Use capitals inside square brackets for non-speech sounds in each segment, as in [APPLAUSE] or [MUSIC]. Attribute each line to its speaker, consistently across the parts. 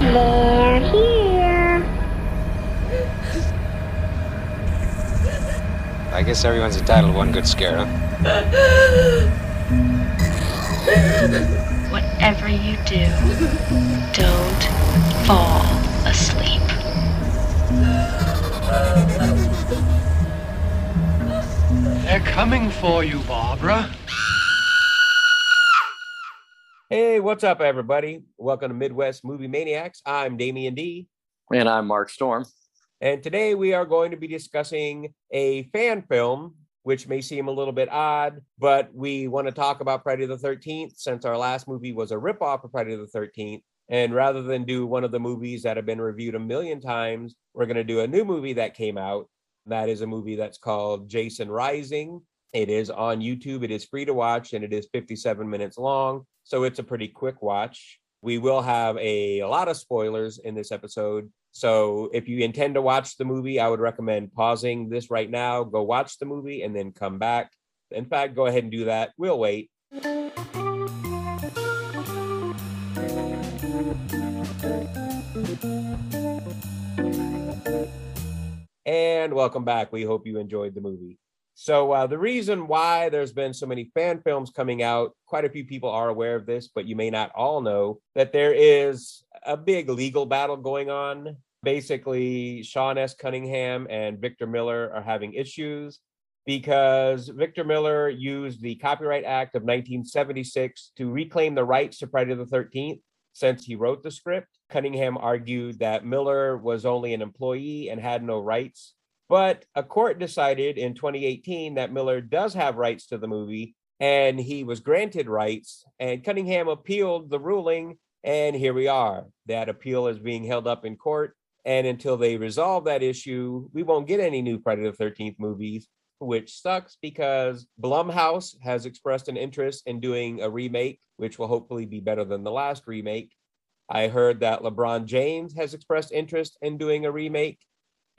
Speaker 1: They're here.
Speaker 2: I guess everyone's entitled to one good scare, huh?
Speaker 3: Whatever you do, don't fall asleep.
Speaker 4: They're coming for you, Barbara.
Speaker 5: Hey, what's up, everybody? Welcome to Midwest Movie Maniacs. I'm Damien D.
Speaker 6: And I'm Mark Storm.
Speaker 5: And today we are going to be discussing a fan film, which may seem a little bit odd, but we want to talk about Friday the 13th since our last movie was a ripoff of Friday the 13th. And rather than do one of the movies that have been reviewed a million times, we're going to do a new movie that came out. That is a movie that's called Jason Rising. It is on YouTube. It is free to watch and it is 57 minutes long. So it's a pretty quick watch. We will have a, a lot of spoilers in this episode. So if you intend to watch the movie, I would recommend pausing this right now, go watch the movie, and then come back. In fact, go ahead and do that. We'll wait. And welcome back. We hope you enjoyed the movie. So, uh, the reason why there's been so many fan films coming out, quite a few people are aware of this, but you may not all know that there is a big legal battle going on. Basically, Sean S. Cunningham and Victor Miller are having issues because Victor Miller used the Copyright Act of 1976 to reclaim the rights to Friday the 13th since he wrote the script. Cunningham argued that Miller was only an employee and had no rights. But a court decided in 2018 that Miller does have rights to the movie and he was granted rights. And Cunningham appealed the ruling. And here we are. That appeal is being held up in court. And until they resolve that issue, we won't get any new Friday the 13th movies, which sucks because Blumhouse has expressed an interest in doing a remake, which will hopefully be better than the last remake. I heard that LeBron James has expressed interest in doing a remake.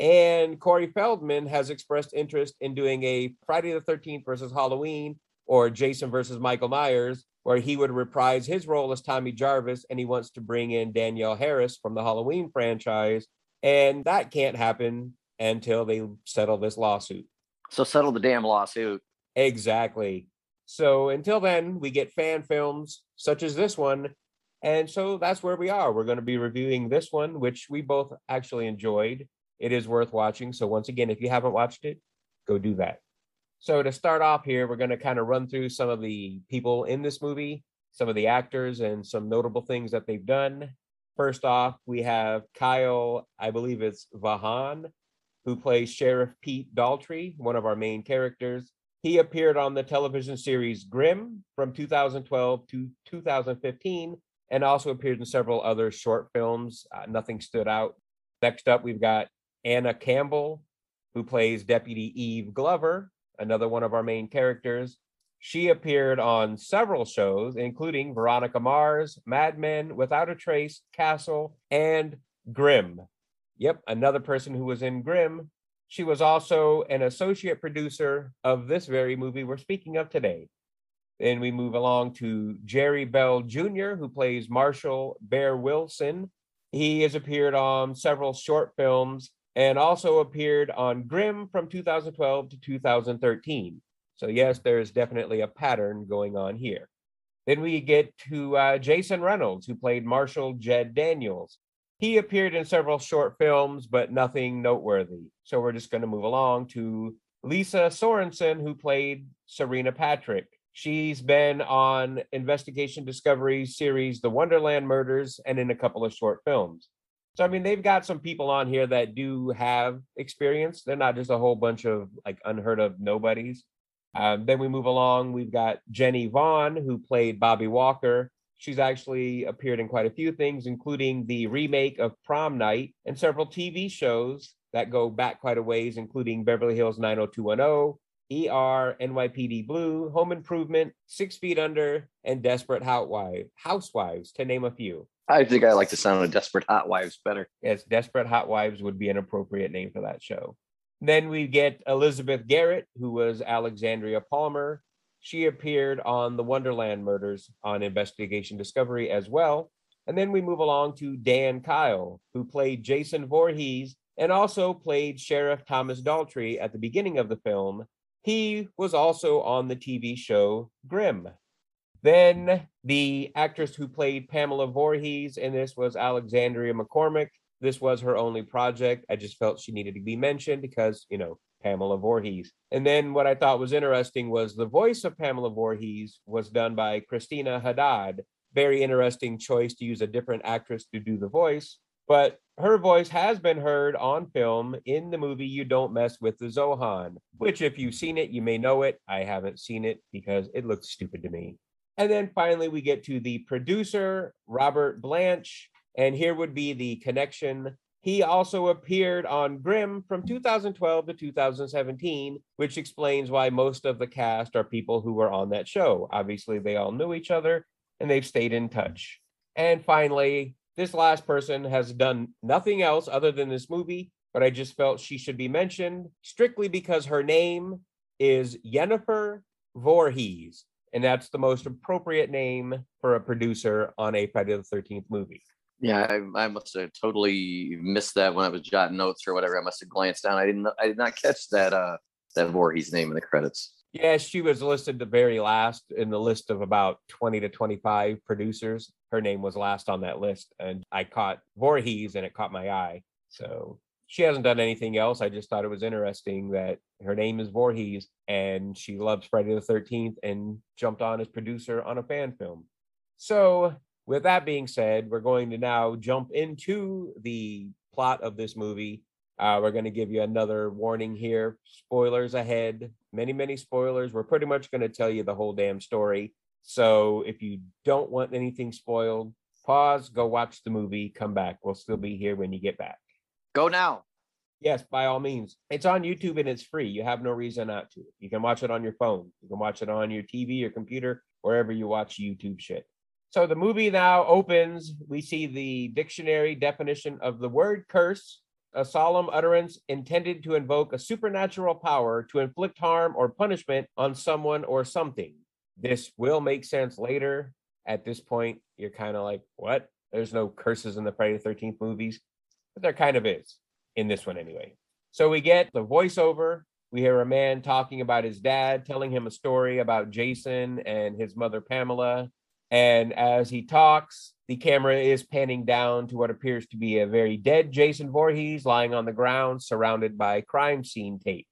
Speaker 5: And Corey Feldman has expressed interest in doing a Friday the 13th versus Halloween or Jason versus Michael Myers, where he would reprise his role as Tommy Jarvis and he wants to bring in Danielle Harris from the Halloween franchise. And that can't happen until they settle this lawsuit.
Speaker 6: So settle the damn lawsuit.
Speaker 5: Exactly. So until then, we get fan films such as this one. And so that's where we are. We're going to be reviewing this one, which we both actually enjoyed. It is worth watching. So, once again, if you haven't watched it, go do that. So, to start off here, we're going to kind of run through some of the people in this movie, some of the actors, and some notable things that they've done. First off, we have Kyle, I believe it's Vahan, who plays Sheriff Pete Daltrey, one of our main characters. He appeared on the television series Grimm from 2012 to 2015 and also appeared in several other short films. Uh, nothing stood out. Next up, we've got Anna Campbell, who plays Deputy Eve Glover, another one of our main characters. She appeared on several shows, including Veronica Mars, Mad Men, Without a Trace, Castle, and Grimm. Yep, another person who was in Grimm. She was also an associate producer of this very movie we're speaking of today. Then we move along to Jerry Bell Jr., who plays Marshal Bear Wilson. He has appeared on several short films and also appeared on Grimm from 2012 to 2013. So, yes, there's definitely a pattern going on here. Then we get to uh, Jason Reynolds, who played Marshal Jed Daniels. He appeared in several short films, but nothing noteworthy. So, we're just going to move along to Lisa Sorensen, who played Serena Patrick. She's been on Investigation Discovery series The Wonderland Murders and in a couple of short films. So I mean, they've got some people on here that do have experience. They're not just a whole bunch of like unheard of nobodies. Um, then we move along. We've got Jenny Vaughn, who played Bobby Walker. She's actually appeared in quite a few things, including the remake of Prom Night and several TV shows that go back quite a ways, including Beverly Hills 90210, ER, NYPD Blue, Home Improvement, Six Feet Under, and Desperate Housewives, Housewives, to name a few.
Speaker 6: I think I like the sound of Desperate Hot Wives better.
Speaker 5: Yes, Desperate Housewives would be an appropriate name for that show. Then we get Elizabeth Garrett, who was Alexandria Palmer. She appeared on the Wonderland murders on Investigation Discovery as well. And then we move along to Dan Kyle, who played Jason Voorhees and also played Sheriff Thomas Daltrey at the beginning of the film. He was also on the TV show Grimm. Then the actress who played Pamela Voorhees in this was Alexandria McCormick. This was her only project. I just felt she needed to be mentioned because, you know, Pamela Voorhees. And then what I thought was interesting was the voice of Pamela Voorhees was done by Christina Haddad. Very interesting choice to use a different actress to do the voice. But her voice has been heard on film in the movie You Don't Mess with the Zohan, which, if you've seen it, you may know it. I haven't seen it because it looks stupid to me. And then finally, we get to the producer, Robert Blanche. And here would be the connection. He also appeared on Grimm from 2012 to 2017, which explains why most of the cast are people who were on that show. Obviously, they all knew each other and they've stayed in touch. And finally, this last person has done nothing else other than this movie, but I just felt she should be mentioned strictly because her name is Jennifer Voorhees, and that's the most appropriate name for a producer on a Friday the 13th movie.
Speaker 6: Yeah, I, I must have totally missed that when I was jotting notes or whatever. I must have glanced down. I didn't. I did not catch that. Uh, that Voorhees name in the credits.
Speaker 5: Yeah, she was listed the very last in the list of about 20 to 25 producers. Her name was last on that list, and I caught Voorhees and it caught my eye. So she hasn't done anything else. I just thought it was interesting that her name is Voorhees and she loves Friday the 13th and jumped on as producer on a fan film. So, with that being said, we're going to now jump into the plot of this movie. Uh, we're going to give you another warning here. Spoilers ahead. Many, many spoilers. We're pretty much going to tell you the whole damn story. So if you don't want anything spoiled, pause, go watch the movie, come back. We'll still be here when you get back.
Speaker 6: Go now.
Speaker 5: Yes, by all means. It's on YouTube and it's free. You have no reason not to. You can watch it on your phone. You can watch it on your TV, your computer, wherever you watch YouTube shit. So the movie now opens. We see the dictionary definition of the word curse, a solemn utterance intended to invoke a supernatural power to inflict harm or punishment on someone or something. This will make sense later. At this point, you're kind of like, what? There's no curses in the Friday the 13th movies, but there kind of is in this one anyway. So we get the voiceover. We hear a man talking about his dad, telling him a story about Jason and his mother, Pamela. And as he talks, the camera is panning down to what appears to be a very dead Jason Voorhees lying on the ground, surrounded by crime scene tape.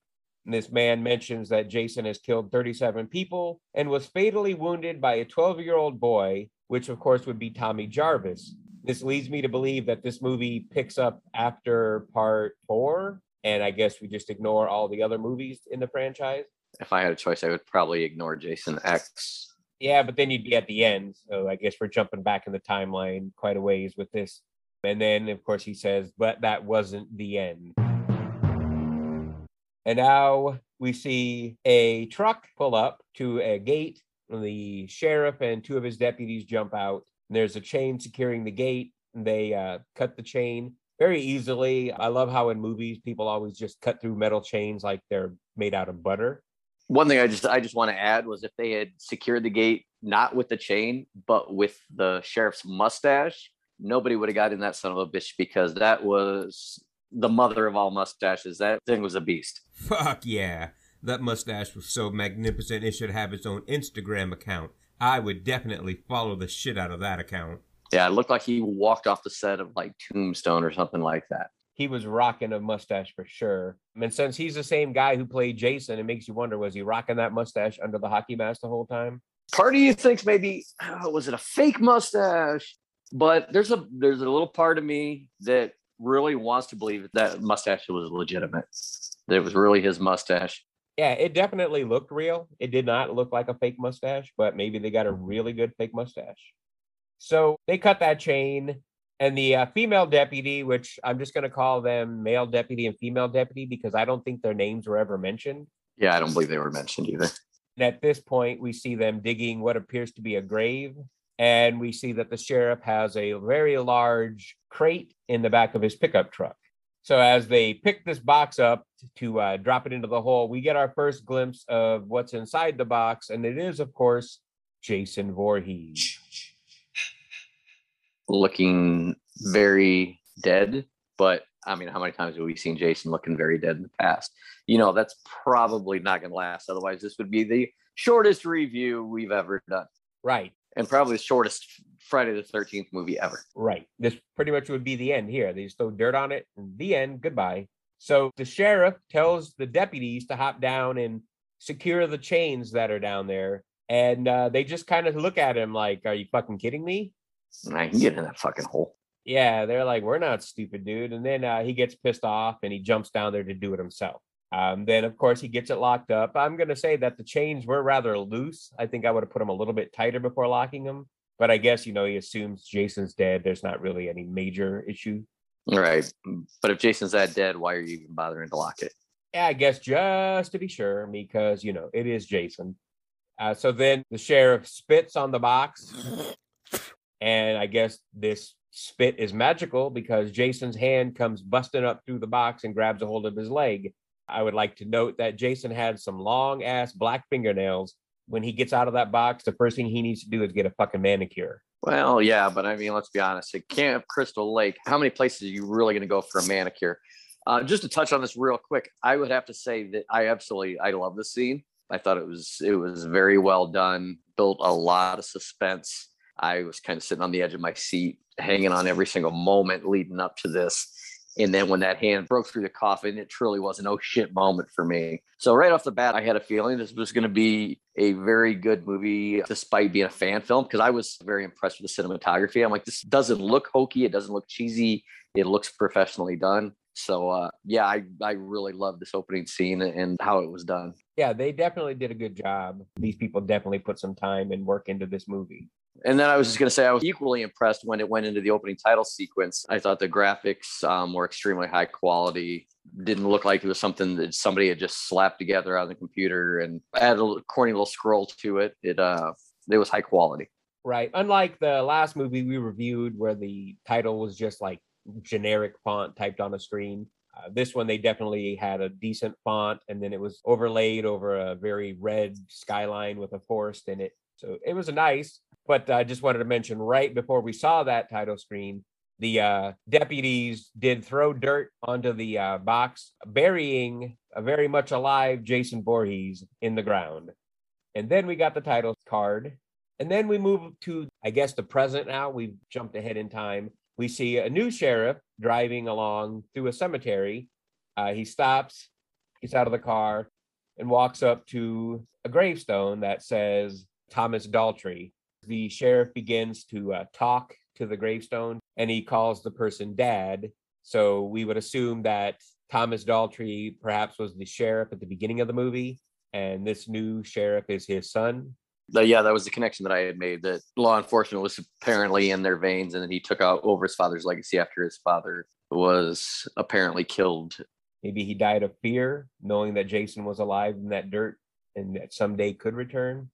Speaker 5: And this man mentions that Jason has killed 37 people and was fatally wounded by a 12 year old boy, which of course would be Tommy Jarvis. This leads me to believe that this movie picks up after part four. And I guess we just ignore all the other movies in the franchise.
Speaker 6: If I had a choice, I would probably ignore Jason X.
Speaker 5: Yeah, but then you'd be at the end. So I guess we're jumping back in the timeline quite a ways with this. And then, of course, he says, but that wasn't the end. And now we see a truck pull up to a gate. The sheriff and two of his deputies jump out. And there's a chain securing the gate. And they uh, cut the chain very easily. I love how in movies people always just cut through metal chains like they're made out of butter.
Speaker 6: One thing I just I just want to add was if they had secured the gate not with the chain but with the sheriff's mustache, nobody would have got in that son of a bitch because that was the mother of all mustaches. That thing was a beast.
Speaker 7: Fuck yeah. That mustache was so magnificent it should have its own Instagram account. I would definitely follow the shit out of that account.
Speaker 6: Yeah, it looked like he walked off the set of like Tombstone or something like that.
Speaker 5: He was rocking a mustache for sure. And since he's the same guy who played Jason, it makes you wonder was he rocking that mustache under the hockey mask the whole time?
Speaker 6: Part of you thinks maybe oh, was it a fake mustache? But there's a there's a little part of me that really wants to believe that, that mustache was legitimate. That it was really his mustache.
Speaker 5: Yeah, it definitely looked real. It did not look like a fake mustache, but maybe they got a really good fake mustache. So they cut that chain, and the uh, female deputy, which I'm just going to call them male deputy and female deputy because I don't think their names were ever mentioned.
Speaker 6: Yeah, I don't believe they were mentioned either.
Speaker 5: And at this point, we see them digging what appears to be a grave. And we see that the sheriff has a very large crate in the back of his pickup truck. So as they pick this box up to uh, drop it into the hole, we get our first glimpse of what's inside the box. And it is, of course, Jason Voorhees.
Speaker 6: looking very dead. But I mean, how many times have we seen Jason looking very dead in the past? You know, that's probably not going to last. Otherwise, this would be the shortest review we've ever done,
Speaker 5: Right.
Speaker 6: and probably the shortest Friday the Thirteenth movie ever.
Speaker 5: Right. This pretty much would be the end here. They just throw dirt on it. The end. Goodbye. So the sheriff tells the deputies to hop down and secure the chains that are down there. And uh, they just kind of look at him like, Are you fucking kidding me?
Speaker 6: I can get in that fucking hole.
Speaker 5: Yeah, they're like, We're not stupid, dude. And then uh, he gets pissed off and he jumps down there to do it himself. Um, then, of course, he gets it locked up. I'm going to say that the chains were rather loose. I think I would have put them a little bit tighter before locking them. But I guess, you know, he assumes Jason's dead. There's not really any major issue.
Speaker 6: Right. But if Jason's that dead, why are you even bothering to lock it?
Speaker 5: Yeah, I guess just to be sure, because you know it is Jason. Uh, so then the sheriff spits on the box, and I guess this spit is magical because Jason's hand comes busting up through the box and grabs a hold of his leg. I would like to note that Jason had some long ass black fingernails. When he gets out of that box, the first thing he needs to do is get a fucking manicure.
Speaker 6: Well, yeah, but I mean, let's be honest. At Camp Crystal Lake, how many places are you really going to go for a manicure? Uh, just to touch on this real quick, I would have to say that I absolutely I love this scene. I thought it was it was very well done. Built a lot of suspense. I was kind of sitting on the edge of my seat, hanging on every single moment leading up to this. And then when that hand broke through the coffin, it truly was an oh shit moment for me. So right off the bat, I had a feeling this was going to be a very good movie, despite being a fan film, because I was very impressed with the cinematography. I'm like, this doesn't look hokey, it doesn't look cheesy, it looks professionally done. So uh, yeah, I I really love this opening scene and how it was done.
Speaker 5: Yeah, they definitely did a good job. These people definitely put some time and work into this movie.
Speaker 6: And then I was just going to say, I was equally impressed when it went into the opening title sequence. I thought the graphics um, were extremely high quality. Didn't look like it was something that somebody had just slapped together on the computer and added a corny little scroll to it. It uh, it was high quality.
Speaker 5: Right. Unlike the last movie we reviewed, where the title was just like generic font typed on a screen. Uh, this one, they definitely had a decent font, and then it was overlaid over a very red skyline with a forest in it. So it was a nice. But I just wanted to mention right before we saw that title screen, the uh, deputies did throw dirt onto the uh, box, burying a very much alive Jason Voorhees in the ground. And then we got the title card. And then we move to, I guess, the present now. We've jumped ahead in time. We see a new sheriff driving along through a cemetery. Uh, he stops, gets out of the car, and walks up to a gravestone that says Thomas Daltrey. The sheriff begins to uh, talk to the gravestone and he calls the person dad. So we would assume that Thomas Daltrey perhaps was the sheriff at the beginning of the movie, and this new sheriff is his son.
Speaker 6: But yeah, that was the connection that I had made that law enforcement was apparently in their veins, and then he took out over his father's legacy after his father was apparently killed.
Speaker 5: Maybe he died of fear, knowing that Jason was alive in that dirt and that someday could return.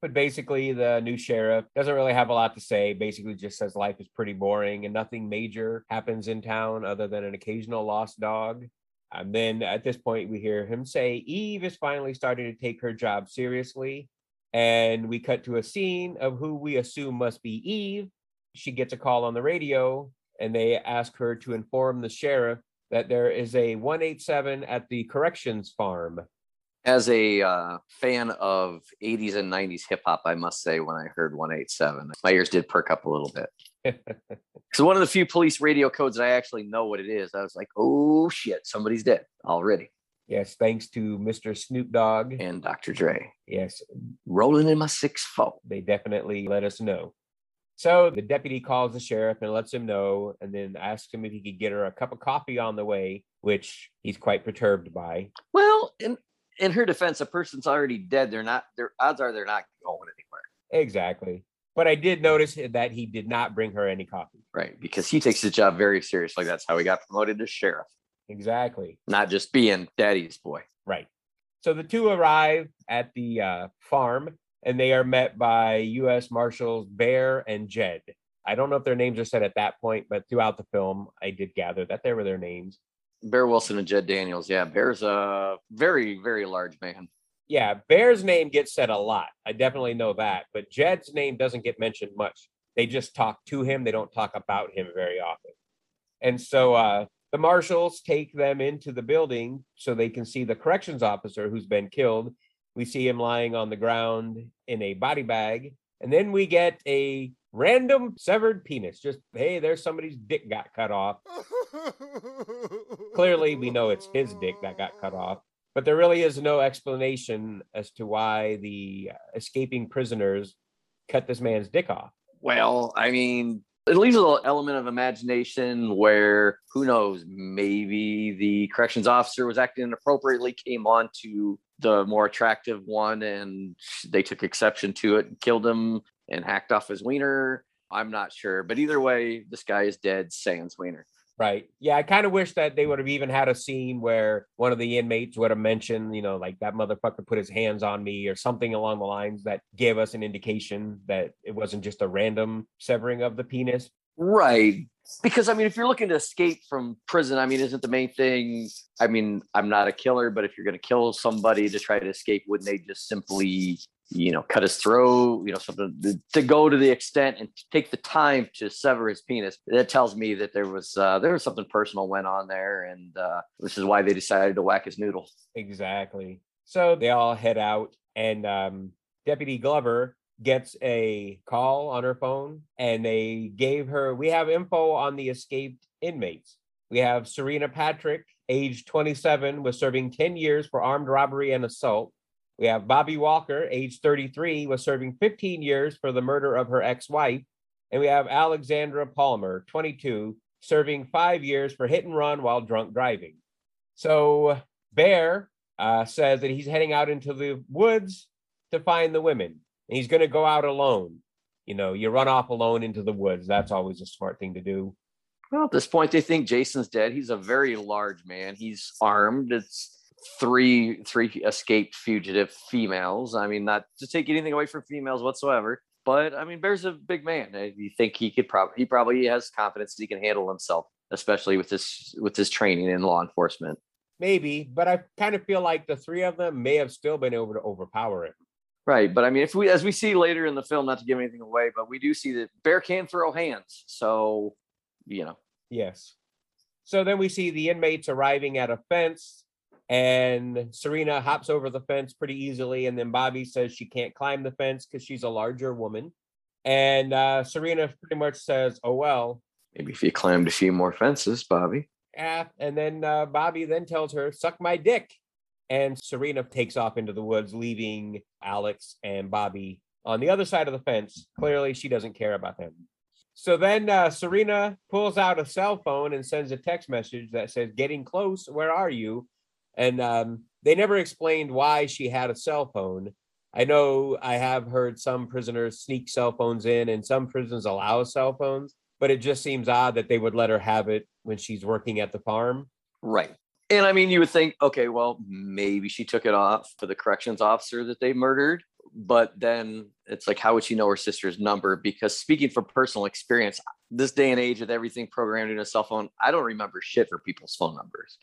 Speaker 5: But basically, the new sheriff doesn't really have a lot to say. Basically, just says life is pretty boring and nothing major happens in town other than an occasional lost dog. And then at this point, we hear him say Eve is finally starting to take her job seriously. And we cut to a scene of who we assume must be Eve. She gets a call on the radio and they ask her to inform the sheriff that there is a 187 at the corrections farm.
Speaker 6: As a uh, fan of 80s and 90s hip hop, I must say, when I heard 187, my ears did perk up a little bit. [LAUGHS] So one of the few police radio codes that I actually know what it is. I was like, oh shit, somebody's dead already.
Speaker 5: yes, thanks to Mr. Snoop Dogg.
Speaker 6: And Dr. Dre
Speaker 5: Yes,
Speaker 6: rolling in my six four.
Speaker 5: they definitely let us know. So the deputy calls the sheriff and lets him know, and then asks him if he could get her a cup of coffee on the way, which he's quite perturbed by.
Speaker 6: Well, in in her defense, a person's already dead. They're not. Their odds are they're not going anywhere,
Speaker 5: Exactly. But I did notice that he did not bring her any coffee.
Speaker 6: right? Because he takes his job very seriously. That's how he got promoted to sheriff,
Speaker 5: Exactly.
Speaker 6: not just being daddy's boy.
Speaker 5: Right. So the two arrive at the uh, farm and they are met by U.S. Marshals Bear and Jed. I don't know if their names are said at that point, but throughout the film, I did gather that they were their names.
Speaker 6: Bear Wilson and Jed Daniels. Yeah, Bear's a very very large man.
Speaker 5: Yeah, Bear's name gets said a lot. I definitely know that, but Jed's name doesn't get mentioned much. They just talk to him. They don't talk about him very often. And so uh, the marshals take them into the building so they can see the corrections officer who's been killed. We see him lying on the ground in a body bag. And then we get a random severed penis. Just, hey, there's somebody's dick got cut off. Clearly, we know it's his dick that got cut off. But there really is no explanation as to why the escaping prisoners cut this man's dick off.
Speaker 6: Well, I mean, it leaves a little element of imagination where who knows, maybe the corrections officer was acting inappropriately, came on to the more attractive one, and they took exception to it and killed him and hacked off his wiener. I'm not sure, but either way, this guy is dead. Sans wiener.
Speaker 5: Right. Yeah, I kind of wish that they would have even had a scene where one of the inmates would have mentioned, you know, like that motherfucker put his hands on me or something along the lines that gave us an indication that it wasn't just a random severing of the penis.
Speaker 6: Right. Because I mean, if you're looking to escape from prison, I mean, isn't the main thing? I mean, I'm not a killer, but if you're going to kill somebody to try to escape, wouldn't they just simply you know, cut his throat, you know, something to go to the extent and take the time to sever his penis. That tells me that there was uh, there was something personal went on there, and uh, this is why they decided to whack his noodle.
Speaker 5: Exactly. So they all head out, and um, Deputy Glover gets a call on her phone, and they gave her. We have info on the escaped inmates. We have Serena Patrick, age 27, was serving 10 years for armed robbery and assault. We have Bobby Walker, age 33, was serving 15 years for the murder of her ex wife. And we have Alexandra Palmer, 22, serving five years for hit and run while drunk driving. So Bear uh, says that he's heading out into the woods to find the women. And he's going to go out alone. You know, you run off alone into the woods. That's always a smart thing to do.
Speaker 6: Well, at this point, they think Jason's dead. He's a very large man. He's armed. It's three three escaped fugitive females. I mean, not to take anything away from females whatsoever, but I mean, Bear's a big man. You think he could probably he probably has confidence that he can handle himself, especially with this with his training in law enforcement.
Speaker 5: Maybe, but I kind of feel like the three of them may have still been able to overpower him.
Speaker 6: Right, but I mean, if we as we see later in the film, not to give anything away, but we do see that Bear can throw hands, so you know.
Speaker 5: Yes. So then we see the inmates arriving at a fence and Serena hops over the fence pretty easily. And then Bobby says she can't climb the fence because she's a larger woman. And uh, Serena pretty much says, "Oh well."
Speaker 6: Maybe if you climbed a few more fences, Bobby.
Speaker 5: Yeah, and then uh, Bobby then tells her, "Suck my dick," and Serena takes off into the woods, leaving Alex and Bobby on the other side of the fence. Clearly, she doesn't care about them. So then uh, Serena pulls out a cell phone and sends a text message that says, "Getting close. Where are you?" And um, they never explained why she had a cell phone. I know I have heard some prisoners sneak cell phones in, and some prisons allow cell phones, but it just seems odd that they would let her have it when she's working at the farm.
Speaker 6: Right. And I mean, you would think, okay, well, maybe she took it off for the corrections officer that they murdered. But then it's like, how would she know her sister's number? Because speaking from personal experience, this day and age with everything programmed in a cell phone, I don't remember shit for people's phone numbers.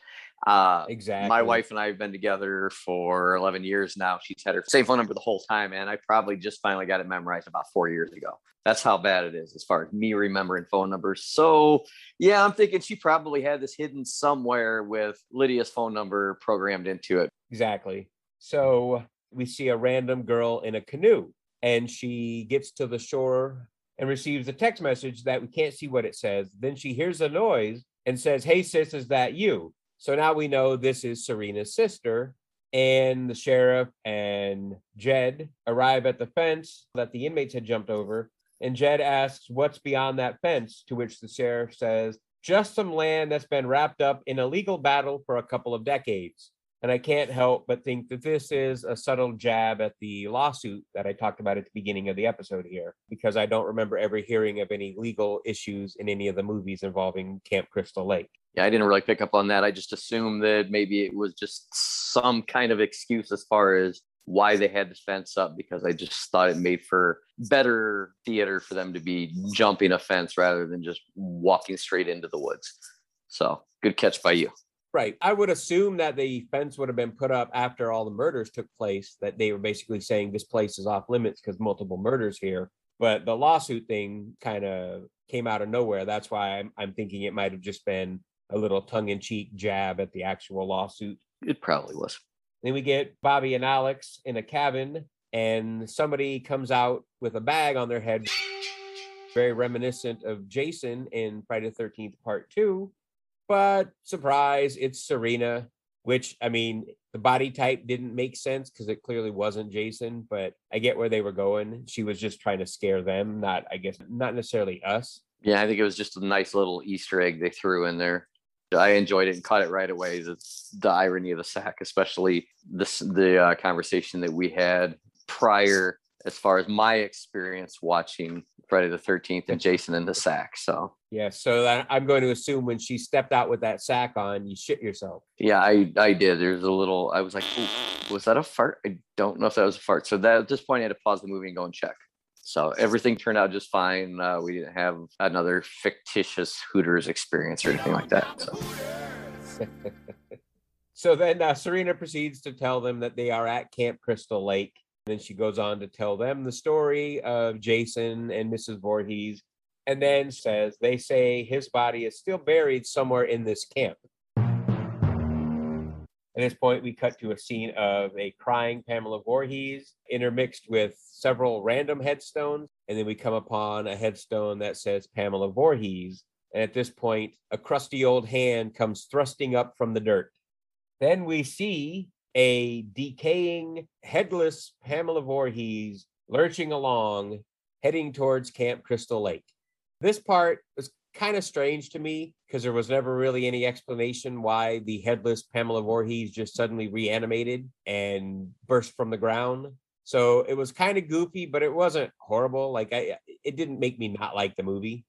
Speaker 6: Uh,
Speaker 5: exactly.
Speaker 6: My wife and I have been together for 11 years now. She's had her same phone number the whole time, and I probably just finally got it memorized about four years ago. That's how bad it is as far as me remembering phone numbers. So, yeah, I'm thinking she probably had this hidden somewhere with Lydia's phone number programmed into it.
Speaker 5: Exactly. So we see a random girl in a canoe, and she gets to the shore and receives a text message that we can't see what it says. Then she hears a noise and says, Hey, sis, is that you? So now we know this is Serena's sister. And the sheriff and Jed arrive at the fence that the inmates had jumped over. And Jed asks, What's beyond that fence? To which the sheriff says, Just some land that's been wrapped up in a legal battle for a couple of decades. And I can't help but think that this is a subtle jab at the lawsuit that I talked about at the beginning of the episode here, because I don't remember ever hearing of any legal issues in any of the movies involving Camp Crystal Lake.
Speaker 6: Yeah, I didn't really pick up on that. I just assumed that maybe it was just some kind of excuse as far as why they had the fence up because I just thought it made for better theater for them to be jumping a fence rather than just walking straight into the woods. So good catch by you.
Speaker 5: Right. I would assume that the fence would have been put up after all the murders took place, that they were basically saying this place is off limits because multiple murders here. but the lawsuit thing kind of came out of nowhere. That's why I'm, I'm thinking it might have just been a little tongue in cheek jab at the actual lawsuit.
Speaker 6: It probably was.
Speaker 5: Then we get Bobby and Alex in a cabin, and somebody comes out with a bag on their head, very reminiscent of Jason in Friday the 13th, part two. But surprise, it's Serena, which I mean, the body type didn't make sense because it clearly wasn't Jason, but I get where they were going. She was just trying to scare them, not, I guess, not necessarily us.
Speaker 6: Yeah, I think it was just a nice little Easter egg they threw in there. I enjoyed it and caught it right away. The irony of the sack, especially this the uh, conversation that we had prior, as far as my experience watching Friday the Thirteenth and Jason in the sack. So
Speaker 5: Yeah, so I'm going to assume when she stepped out with that sack on, you shit yourself.
Speaker 6: yeah, I I did. There's a little. I was like, was that a fart? I don't know if that was a fart. So that at this point, I had to pause the movie and go and check. So everything turned out just fine. Uh, we didn't have another fictitious Hooters experience or anything like that. So. [LAUGHS]
Speaker 5: So then uh, Serena proceeds to tell them that they are at Camp Crystal Lake. Then she goes on to tell them the story of Jason and Mrs. Voorhees, and then says they say his body is still buried somewhere in this camp. At this point, we cut to a scene of a crying Pamela Voorhees intermixed with several random headstones. And then we come upon a headstone that says Pamela Voorhees. And at this point, a crusty old hand comes thrusting up from the dirt. Then we see a decaying, headless Pamela Voorhees lurching along, heading towards Camp Crystal Lake. This part was kind of strange to me because there was never really any explanation why the headless Pamela Voorhees just suddenly reanimated and burst from the ground. So it was kind of goofy, but it wasn't horrible. Like I, it didn't make me not like the movie.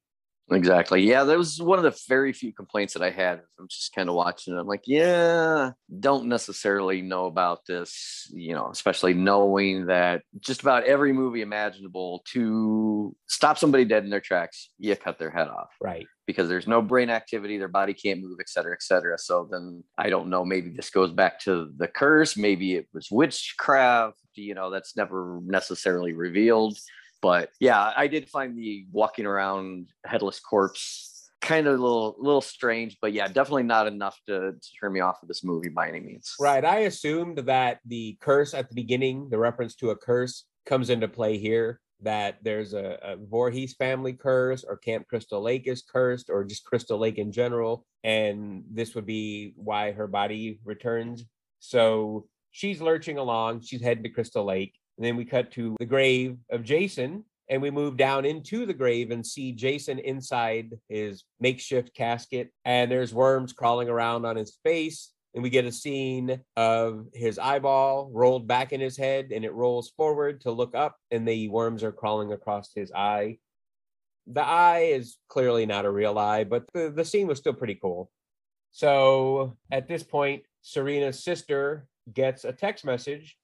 Speaker 6: Exactly. Yeah, that was one of the very few complaints that I had. I'm just kind of watching it. I'm like, yeah, don't necessarily know about this, you know, especially knowing that just about every movie imaginable to stop somebody dead in their tracks, you cut their head off
Speaker 5: Right.
Speaker 6: because there's no brain activity, their body can't move, et cetera, et cetera. So then I don't know, maybe this goes back to the curse, maybe it was witchcraft, you know, that's never necessarily revealed. But yeah, I did find the walking around headless corpse kind of a little little strange, but yeah, definitely not enough to, to turn me off of this movie by any means.
Speaker 5: Right. I assumed that the curse at the beginning, the reference to a curse, comes into play here. That there's a, a Voorhees family curse, or Camp Crystal Lake is cursed, or just Crystal Lake in general. And this would be why her body returns. So she's lurching along. She's heading to Crystal Lake. And then we cut to the grave of Jason, and we move down into the grave and see Jason inside his makeshift casket. And there's worms crawling around on his face. And we get a scene of his eyeball rolled back in his head, and it rolls forward to look up, and the worms are crawling across his eye. The eye is clearly not a real eye, but the, the scene was still pretty cool. So at this point, Serena's sister gets a text message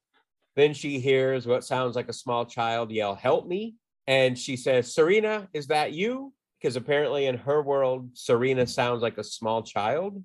Speaker 5: then she hears what sounds like a small child yell, Help me. And she says, Serena, is that you? Because apparently in her world, Serena sounds like a small child.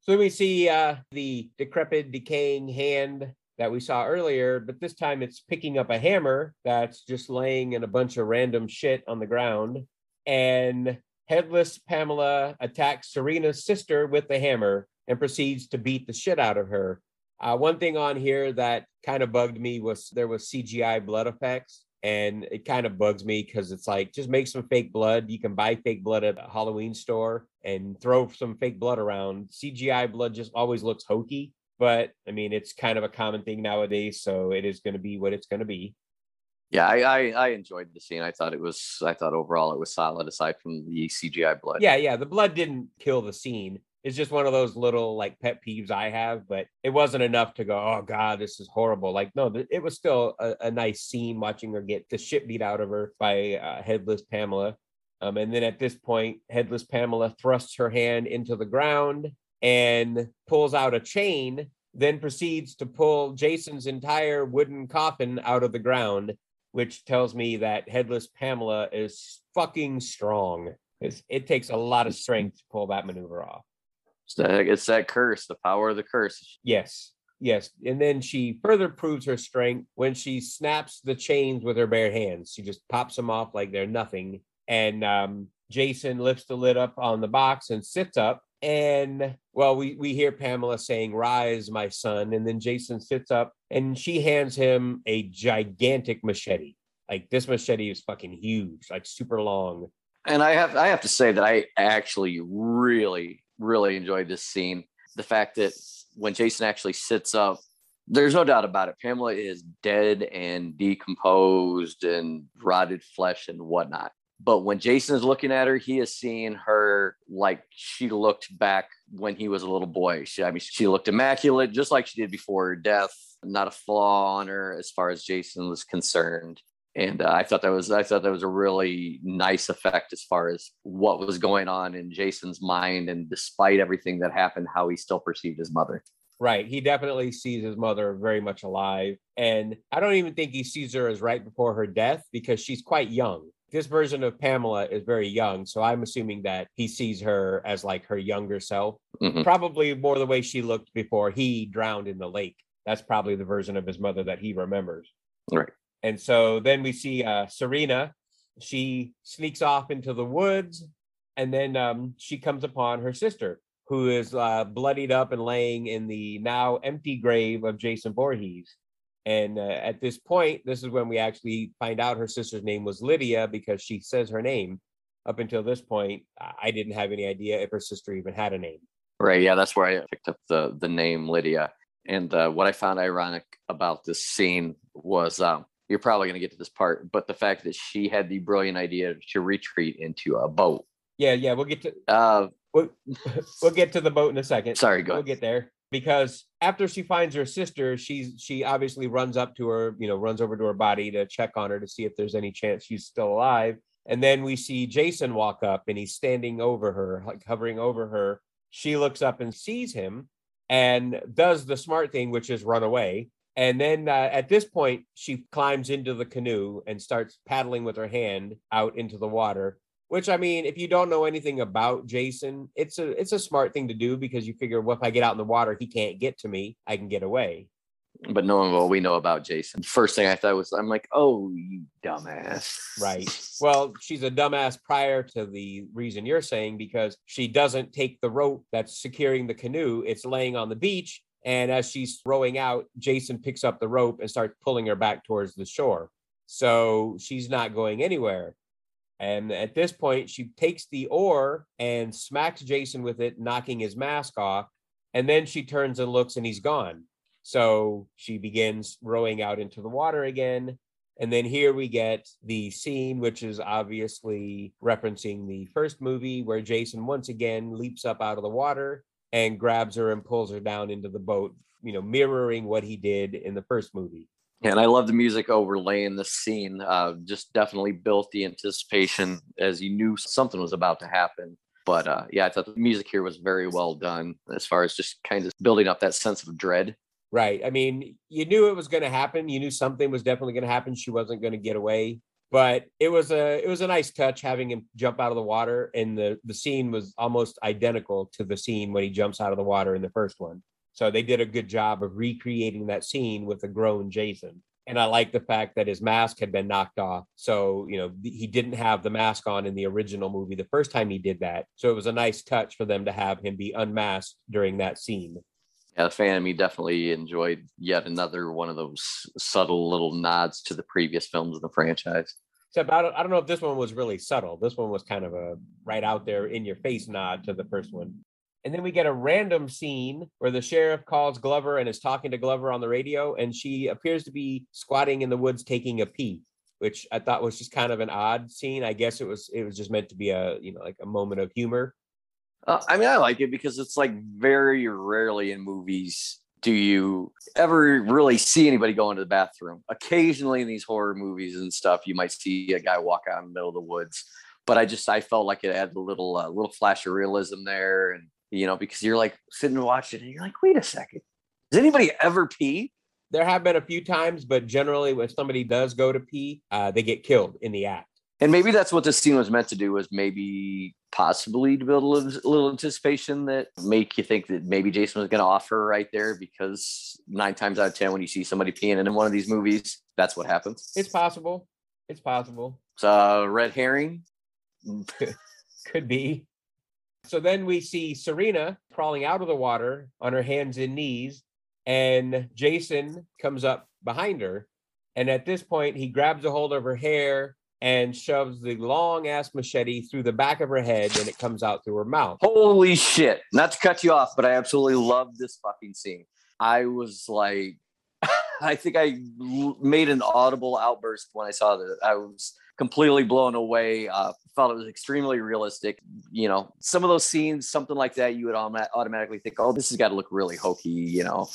Speaker 5: So then we see uh, the decrepit, decaying hand that we saw earlier, but this time it's picking up a hammer that's just laying in a bunch of random shit on the ground. And headless Pamela attacks Serena's sister with the hammer and proceeds to beat the shit out of her. Uh, one thing on here that kind of bugged me was there was CGI blood effects, and it kind of bugs me because it's like just make some fake blood. You can buy fake blood at a Halloween store and throw some fake blood around. CGI blood just always looks hokey, but I mean it's kind of a common thing nowadays, so it is going to be what it's going to be.
Speaker 6: Yeah, I, I I enjoyed the scene. I thought it was I thought overall it was solid aside from the CGI blood.
Speaker 5: Yeah, yeah, the blood didn't kill the scene. It's just one of those little like pet peeves I have, but it wasn't enough to go, oh God, this is horrible. Like, no, it was still a, a nice scene watching her get the shit beat out of her by uh, Headless Pamela. Um, and then at this point, Headless Pamela thrusts her hand into the ground and pulls out a chain, then proceeds to pull Jason's entire wooden coffin out of the ground, which tells me that Headless Pamela is fucking strong. It's, it takes a lot of strength to pull that maneuver off.
Speaker 6: It's that, it's that curse, the power of the curse.
Speaker 5: Yes. Yes, and then she further proves her strength when she snaps the chains with her bare hands. She just pops them off like they're nothing. And um, Jason lifts the lid up on the box and sits up. And well, we we hear Pamela saying, "Rise, my son." And then Jason sits up and she hands him a gigantic machete. Like this machete is fucking huge, like super long.
Speaker 6: And I have I have to say that I actually really really enjoyed this scene. The fact that when Jason actually sits up, there's no doubt about it. Pamela is dead and decomposed and rotted flesh and whatnot. But when Jason is looking at her, he is seeing her like she looked back when he was a little boy. She, I mean, she looked immaculate, just like she did before her death. Not a flaw on her as far as Jason was concerned. And uh, I thought that was I thought that was a really nice effect as far as what was going on in Jason's mind, and despite everything that happened, how he still perceived his mother.
Speaker 5: Right. He definitely sees his mother very much alive. And I don't even think he sees her as right before her death because she's quite young. This version of Pamela is very young. So I'm assuming that he sees her as like her younger self,
Speaker 6: Mhm.
Speaker 5: probably more the way she looked before he drowned in the lake. That's probably the version of his mother that he remembers.
Speaker 6: Right.
Speaker 5: And so then we see uh, Serena. She sneaks off into the woods and then um, she comes upon her sister, who is uh, bloodied up and laying in the now empty grave of Jason Voorhees. And uh, at this point, this is when we actually find out her sister's name was Lydia because she says her name. Up until this point, I didn't have any idea if her sister even had a name.
Speaker 6: Right. Yeah, that's where I picked up the the name Lydia. And uh, what I found ironic about this scene was um, you're probably going to get to this part, but the fact that she had the brilliant idea to retreat into a boat.
Speaker 5: Yeah, yeah, we'll get to
Speaker 6: Uh,
Speaker 5: we'll, [LAUGHS] we'll get to the boat in a second.
Speaker 6: sorry, go
Speaker 5: we'll
Speaker 6: ahead.
Speaker 5: get there because after she finds her sister she's she obviously runs up to her you know runs over to her body to check on her to see if there's any chance she's still alive and then we see jason walk up and he's standing over her like hovering over her she looks up and sees him and does the smart thing which is run away and then uh, at this point she climbs into the canoe and starts paddling with her hand out into the water which I mean, if you don't know anything about Jason, it's a it's a smart thing to do because you figure, well, if I get out in the water, he can't get to me. I can get away.
Speaker 6: But knowing what we know about Jason, first thing I thought was, I'm like, oh, you dumbass.
Speaker 5: Right. Well, she's a dumbass prior to the reason you're saying because she doesn't take the rope that's securing the canoe. It's laying on the beach. And as she's rowing out, Jason picks up the rope and starts pulling her back towards the shore. So she's not going anywhere. And at this point, she takes the oar and smacks Jason with it, knocking his mask off. And then she turns and looks, and he's gone. So she begins rowing out into the water again. And then here we get the scene, which is obviously referencing the first movie, where Jason once again leaps up out of the water and grabs her and pulls her down into the boat, you know, mirroring what he did in the first movie.
Speaker 6: Yeah, And I love the music overlaying the scene. Uh, just definitely built the anticipation as you knew something was about to happen. But uh, yeah, I thought the music here was very well done as far as just kind of building up that sense of dread.
Speaker 5: Right. I mean, you knew it was going to happen. You knew something was definitely going to happen. She wasn't going to get away. But it was a it was a nice touch having him jump out of the water, and the the scene was almost identical to the scene when he jumps out of the water in the first one. So they did a good job of recreating that scene with a grown Jason. And I like the fact that his mask had been knocked off. So, you know, he didn't have the mask on in the original movie the first time he did that. So it was a nice touch for them to have him be unmasked during that scene.
Speaker 6: Yeah, the fan me definitely enjoyed yet another one of those subtle little nods to the previous films of the franchise.
Speaker 5: Except I don't, I don't know if this one was really subtle. This one was kind of a right out there in your face nod to the first one. And then we get a random scene where the sheriff calls Glover and is talking to Glover on the radio, and she appears to be squatting in the woods taking a pee, which I thought was just kind of an odd scene. I guess it was it was just meant to be a you know like a moment of humor.
Speaker 6: Uh, I mean, I like it because it's like very rarely in movies do you ever really see anybody go into the bathroom. Occasionally in these horror movies and stuff, you might see a guy walk out in the middle of the woods. But I just I felt like it added a little uh, little flash of realism there, and you know because you're like sitting and watching, and you're like, wait a second, does anybody ever pee?
Speaker 5: There have been a few times, but generally when somebody does go to pee, uh, they get killed in the act.
Speaker 6: And maybe that's what this scene was meant to do was maybe possibly to build a little, a little anticipation that make you think that maybe Jason was going to offer right there because nine times out of 10, when you see somebody peeing in one of these movies, that's what happens.
Speaker 5: It's possible. It's possible.
Speaker 6: It's a red herring. [LAUGHS]
Speaker 5: Could be. So then we see Serena crawling out of the water on her hands and knees, and Jason comes up behind her. And at this point, he grabs a hold of her hair and shoves the long ass machete through the back of her head, and it comes out through her mouth.
Speaker 6: Holy shit. Not to cut you off, but I absolutely love this fucking scene. I was like, [LAUGHS] I think I made an audible outburst when I saw that. I was completely blown away. Uh, felt it was extremely realistic. You know, some of those scenes, something like that, you would automa- automatically think, oh, this has got to look really hokey, you know.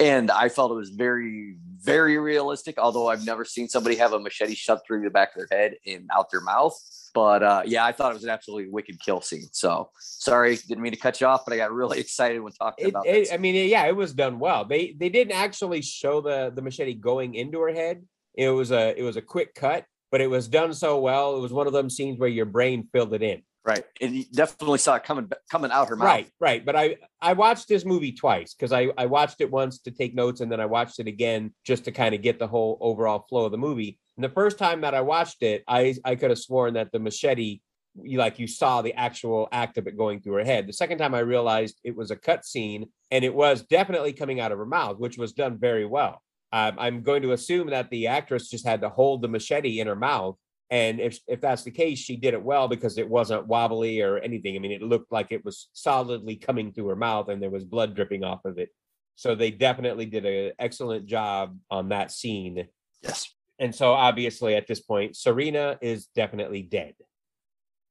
Speaker 6: And I felt it was very, very realistic. Although I've never seen somebody have a machete shoved through the back of their head and out their mouth. But uh, yeah, I thought it was an absolutely wicked kill scene. So sorry, didn't mean to cut you off, but I got really [LAUGHS] excited when talking
Speaker 5: It,
Speaker 6: about
Speaker 5: it- I mean, yeah, it was done well. They they didn't actually show the the machete going into her head. It was a it was a quick cut, but it was done so well. It was one of them scenes where your brain filled it in.
Speaker 6: Right. And you definitely saw it coming coming out her mouth.
Speaker 5: Right, right. But I I watched this movie twice because I I watched it once to take notes and then I watched it again just to kind of get the whole overall flow of the movie. And the first time that I watched it, I I could have sworn that the machete, you like you saw the actual act of it going through her head. The second time I realized it was a cut scene and it was definitely coming out of her mouth, which was done very well. Um, I'm going to assume that the actress just had to hold the machete in her mouth and if if that's the case, she did it well because it wasn't wobbly or anything. I mean, it looked like it was solidly coming through her mouth and there was blood dripping off of it. So they definitely did an excellent job on that scene.
Speaker 6: Yes.
Speaker 5: And so obviously at this point, Serena is definitely dead.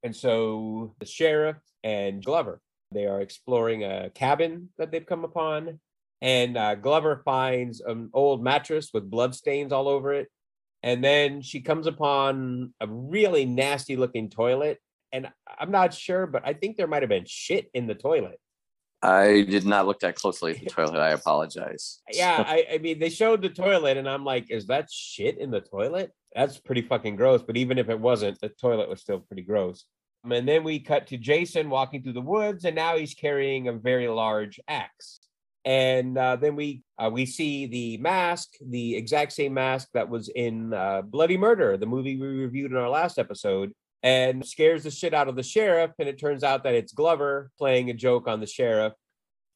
Speaker 5: And so the sheriff and Glover, they are exploring a cabin that they've come upon. And uh, Glover finds an old mattress with blood stains all over it. And then she comes upon a really nasty looking toilet. And I'm not sure, but I think there might have been shit in the toilet.
Speaker 6: I did not look that closely at the [LAUGHS] toilet. I apologize.
Speaker 5: Yeah, I, I mean, they showed the toilet, and I'm like, is that shit in the toilet? That's pretty fucking gross. But even if it wasn't, the toilet was still pretty gross. And then we cut to Jason walking through the woods, and now he's carrying a very large axe. And uh, then we uh, we see the mask, the exact same mask that was in uh, Bloody Murder, the movie we reviewed in our last episode, and scares the shit out of the sheriff. And it turns out that it's Glover playing a joke on the sheriff.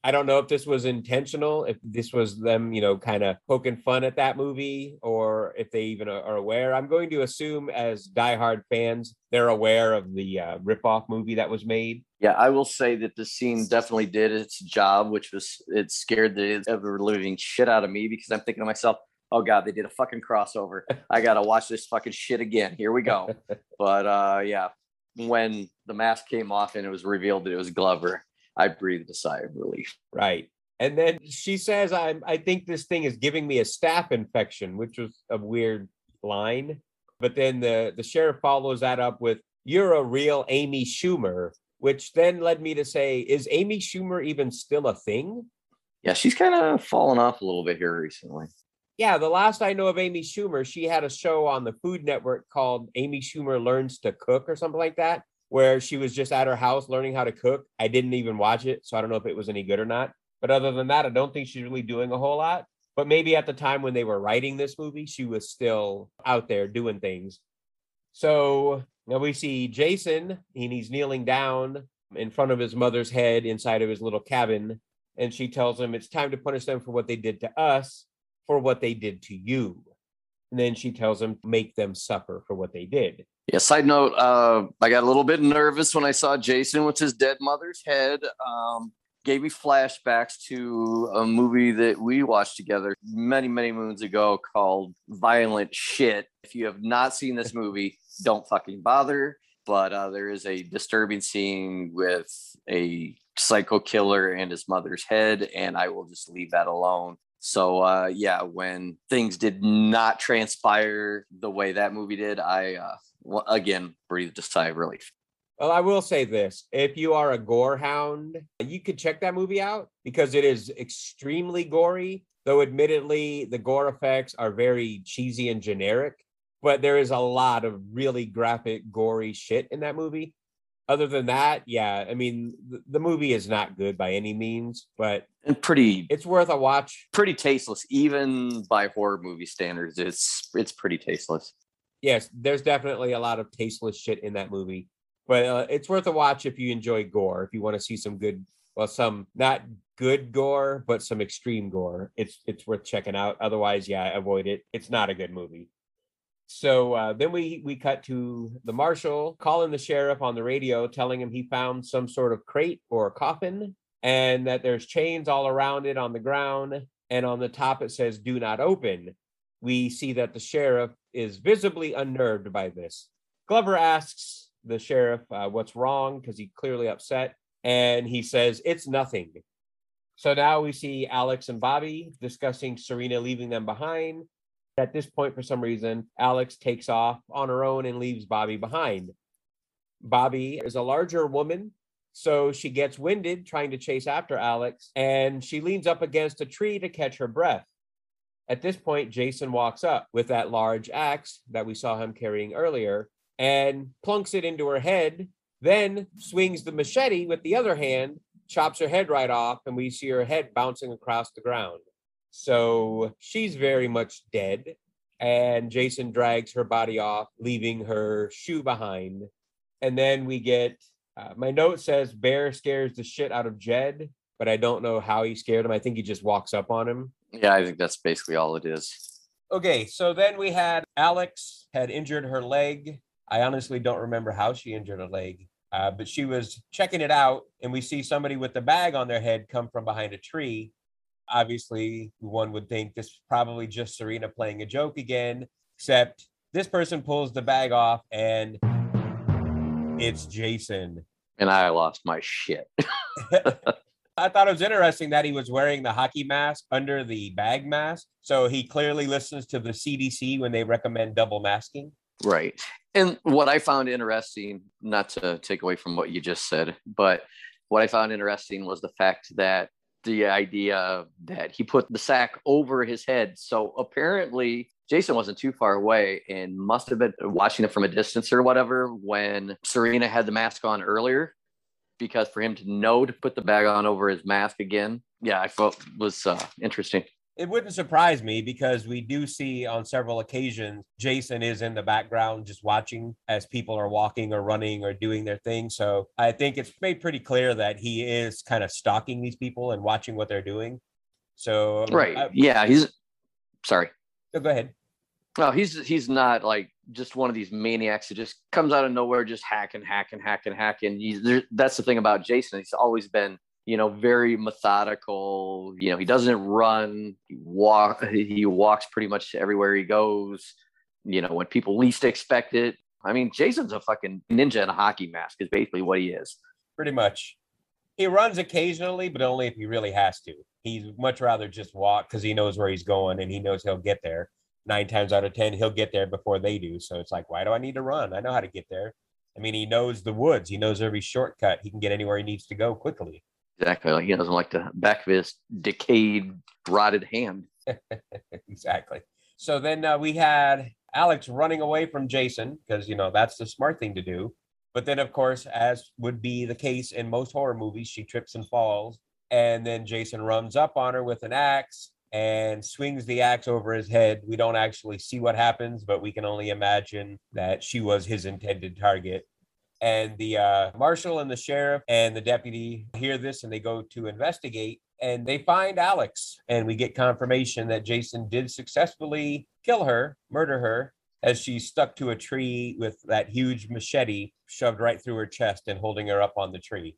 Speaker 5: I don't know if this was intentional, if this was them, you know, kind of poking fun at that movie, or if they even are are aware. I'm going to assume, as diehard fans, they're aware of the uh, ripoff movie that was made.
Speaker 6: Yeah, I will say that the scene definitely did its job, which was it scared the ever living shit out of me because I'm thinking to myself, oh god, they did a fucking crossover. [LAUGHS] I gotta watch this fucking shit again. Here we go. [LAUGHS] but uh yeah, when the mask came off and it was revealed that it was Glover, I breathed a sigh of relief.
Speaker 5: Right. And then she says, I, I think this thing is giving me a staph infection, which was a weird line. But then the, the sheriff follows that up with, You're a real Amy Schumer, which then led me to say, Is Amy Schumer even still a thing?
Speaker 6: Yeah, she's kind of fallen off a little bit here recently.
Speaker 5: Yeah, the last I know of Amy Schumer, she had a show on the Food Network called Amy Schumer Learns to Cook or something like that, where she was just at her house learning how to cook. I didn't even watch it, so I don't know if it was any good or not. But other than that, I don't think she's really doing a whole lot. But maybe at the time when they were writing this movie, she was still out there doing things. So now we see Jason, and he's kneeling down in front of his mother's head inside of his little cabin. And she tells him it's time to punish them for what they did to us, for what they did to you. And then she tells him, make them suffer for what they did.
Speaker 6: Yeah, side note, uh, I got a little bit nervous when I saw Jason with his dead mother's head. Um, gave me flashbacks to a movie that we watched together many, many moons ago called Violent Shit. If you have not seen this movie, don't fucking bother. But uh, there is a disturbing scene with a psycho killer and his mother's head, and I will just leave that alone. So uh, yeah, when things did not transpire the way that movie did, I uh, again breathed a sigh of relief.
Speaker 5: Well, I will say this if you are a gore hound, you could check that movie out because it is extremely gory, though, admittedly, the gore effects are very cheesy and generic. but there is a lot of really graphic, gory shit in that movie. Other than that, yeah, I mean, the, the movie is not good by any means, but
Speaker 6: and pretty
Speaker 5: it's worth a watch.
Speaker 6: pretty tasteless, even by horror movie standards. It's it's pretty tasteless.
Speaker 5: Yes, there's definitely a lot of tasteless shit in that movie, but uh, it's worth a watch if you enjoy gore. If you want to see some good, well, some not good gore, but some extreme gore, it's it's worth checking out. Otherwise, yeah, avoid it. It's not a good movie. So uh, then we we cut to the marshal calling the sheriff on the radio, telling him he found some sort of crate or coffin, and that there's chains all around it on the ground, and on the top it says "Do not open." We see that the sheriff is visibly unnerved by this. Glover asks the sheriff uh, what's wrong because he's clearly upset, and he says it's nothing. So now we see Alex and Bobby discussing Serena leaving them behind. At this point, for some reason, Alex takes off on her own and leaves Bobby behind. Bobby is a larger woman, so she gets winded trying to chase after Alex, and she leans up against a tree to catch her breath. At this point, Jason walks up with that large axe that we saw him carrying earlier and plunks it into her head, then swings the machete with the other hand, chops her head right off, and we see her head bouncing across the ground. So she's very much dead. And Jason drags her body off, leaving her shoe behind. And then we get uh, my note says Bear scares the shit out of Jed, but I don't know how he scared him. I think he just walks up on him.
Speaker 6: Yeah, I think that's basically all it is.
Speaker 5: Okay, so then we had Alex had injured her leg. I honestly don't remember how she injured her leg, uh, but she was checking it out, and we see somebody with the bag on their head come from behind a tree. Obviously, one would think this is probably just Serena playing a joke again, except this person pulls the bag off and it's Jason.
Speaker 6: And I lost my shit. [LAUGHS] [LAUGHS]
Speaker 5: I thought it was interesting that he was wearing the hockey mask under the bag mask. So he clearly listens to the CDC when they recommend double masking.
Speaker 6: Right. And what I found interesting, not to take away from what you just said, but what I found interesting was the fact that the idea that he put the sack over his head. So apparently, Jason wasn't too far away and must have been watching it from a distance or whatever when Serena had the mask on earlier. Because for him to know to put the bag on over his mask again, yeah, I felt was uh, interesting.
Speaker 5: It wouldn't surprise me because we do see on several occasions Jason is in the background just watching as people are walking or running or doing their thing. So I think it's made pretty clear that he is kind of stalking these people and watching what they're doing. So
Speaker 6: Right.
Speaker 5: I-
Speaker 6: yeah, he's sorry.
Speaker 5: so go ahead.
Speaker 6: No, he's he's not like just one of these maniacs who just comes out of nowhere, just hacking, hacking, hacking, hacking. He's, there, that's the thing about Jason. He's always been, you know, very methodical. You know, he doesn't run. He walk. He walks pretty much everywhere he goes. You know, when people least expect it. I mean, Jason's a fucking ninja in a hockey mask. Is basically what he is.
Speaker 5: Pretty much. He runs occasionally, but only if he really has to. He'd much rather just walk because he knows where he's going and he knows he'll get there. Nine times out of 10, he'll get there before they do. So it's like, why do I need to run? I know how to get there. I mean, he knows the woods, he knows every shortcut. He can get anywhere he needs to go quickly.
Speaker 6: Exactly. Like he doesn't like the back of his decayed, rotted hand. [LAUGHS]
Speaker 5: exactly. So then uh, we had Alex running away from Jason because, you know, that's the smart thing to do. But then, of course, as would be the case in most horror movies, she trips and falls. And then Jason runs up on her with an axe and swings the axe over his head. We don't actually see what happens, but we can only imagine that she was his intended target. And the uh, marshal and the sheriff and the deputy hear this and they go to investigate and they find Alex. And we get confirmation that Jason did successfully kill her, murder her, as she stuck to a tree with that huge machete shoved right through her chest and holding her up on the tree.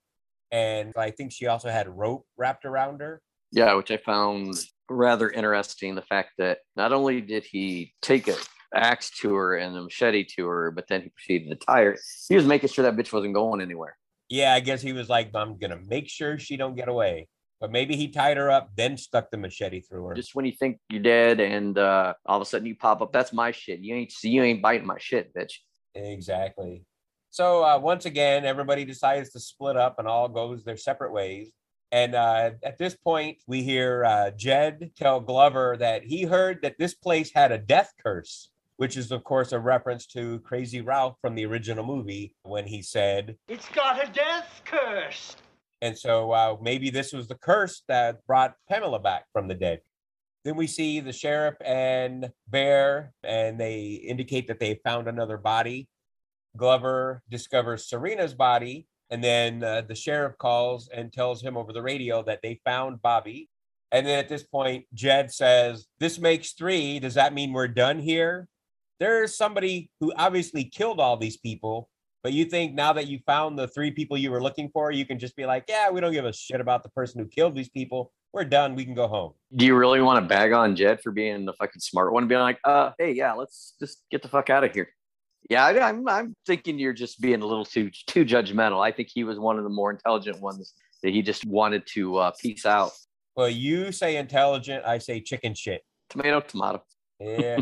Speaker 5: And I think she also had rope wrapped around her.
Speaker 6: Yeah, which I found rather interesting. The fact that not only did he take an axe to her and a machete to her, but then he proceeded to tie her. He was making sure that bitch wasn't going anywhere.
Speaker 5: Yeah, I guess he was like, I'm gonna make sure she don't get away. But maybe he tied her up, then stuck the machete through her.
Speaker 6: Just when you think you're dead, and uh, all of a sudden you pop up, that's my shit. You ain't see you ain't biting my shit, bitch.
Speaker 5: Exactly. So uh, once again, everybody decides to split up and all goes their separate ways. And uh, at this point, we hear uh, Jed tell Glover that he heard that this place had a death curse. which is, of course, a reference to Crazy Ralph from the original movie when he said,
Speaker 4: It's got a death curse.
Speaker 5: and so uh, maybe this was the curse that brought Pamela back from the dead. Then we see the sheriff and Bear, and they indicate that they found another body. Glover discovers Serena's body, and then uh, the sheriff calls and tells him over the radio that they found Bobby. And then at this point, Jed says, This makes three. Does that mean we're done here? There's somebody who obviously killed all these people, but you think now that you found the three people you were looking for, you can just be like, Yeah, we don't give a shit about the person who killed these people. We're done. We can go home.
Speaker 6: Do you really want to bag on Jed for being the fucking smart one, being like, uh, hey, yeah, let's just get the fuck out of here? Yeah, I, I'm I'm thinking you're just being a little too too judgmental. I think he was one of the more intelligent ones that he just wanted to uh, peace out.
Speaker 5: Well, you say intelligent, I say chicken shit.
Speaker 6: Tomato, tomato.
Speaker 5: Yeah.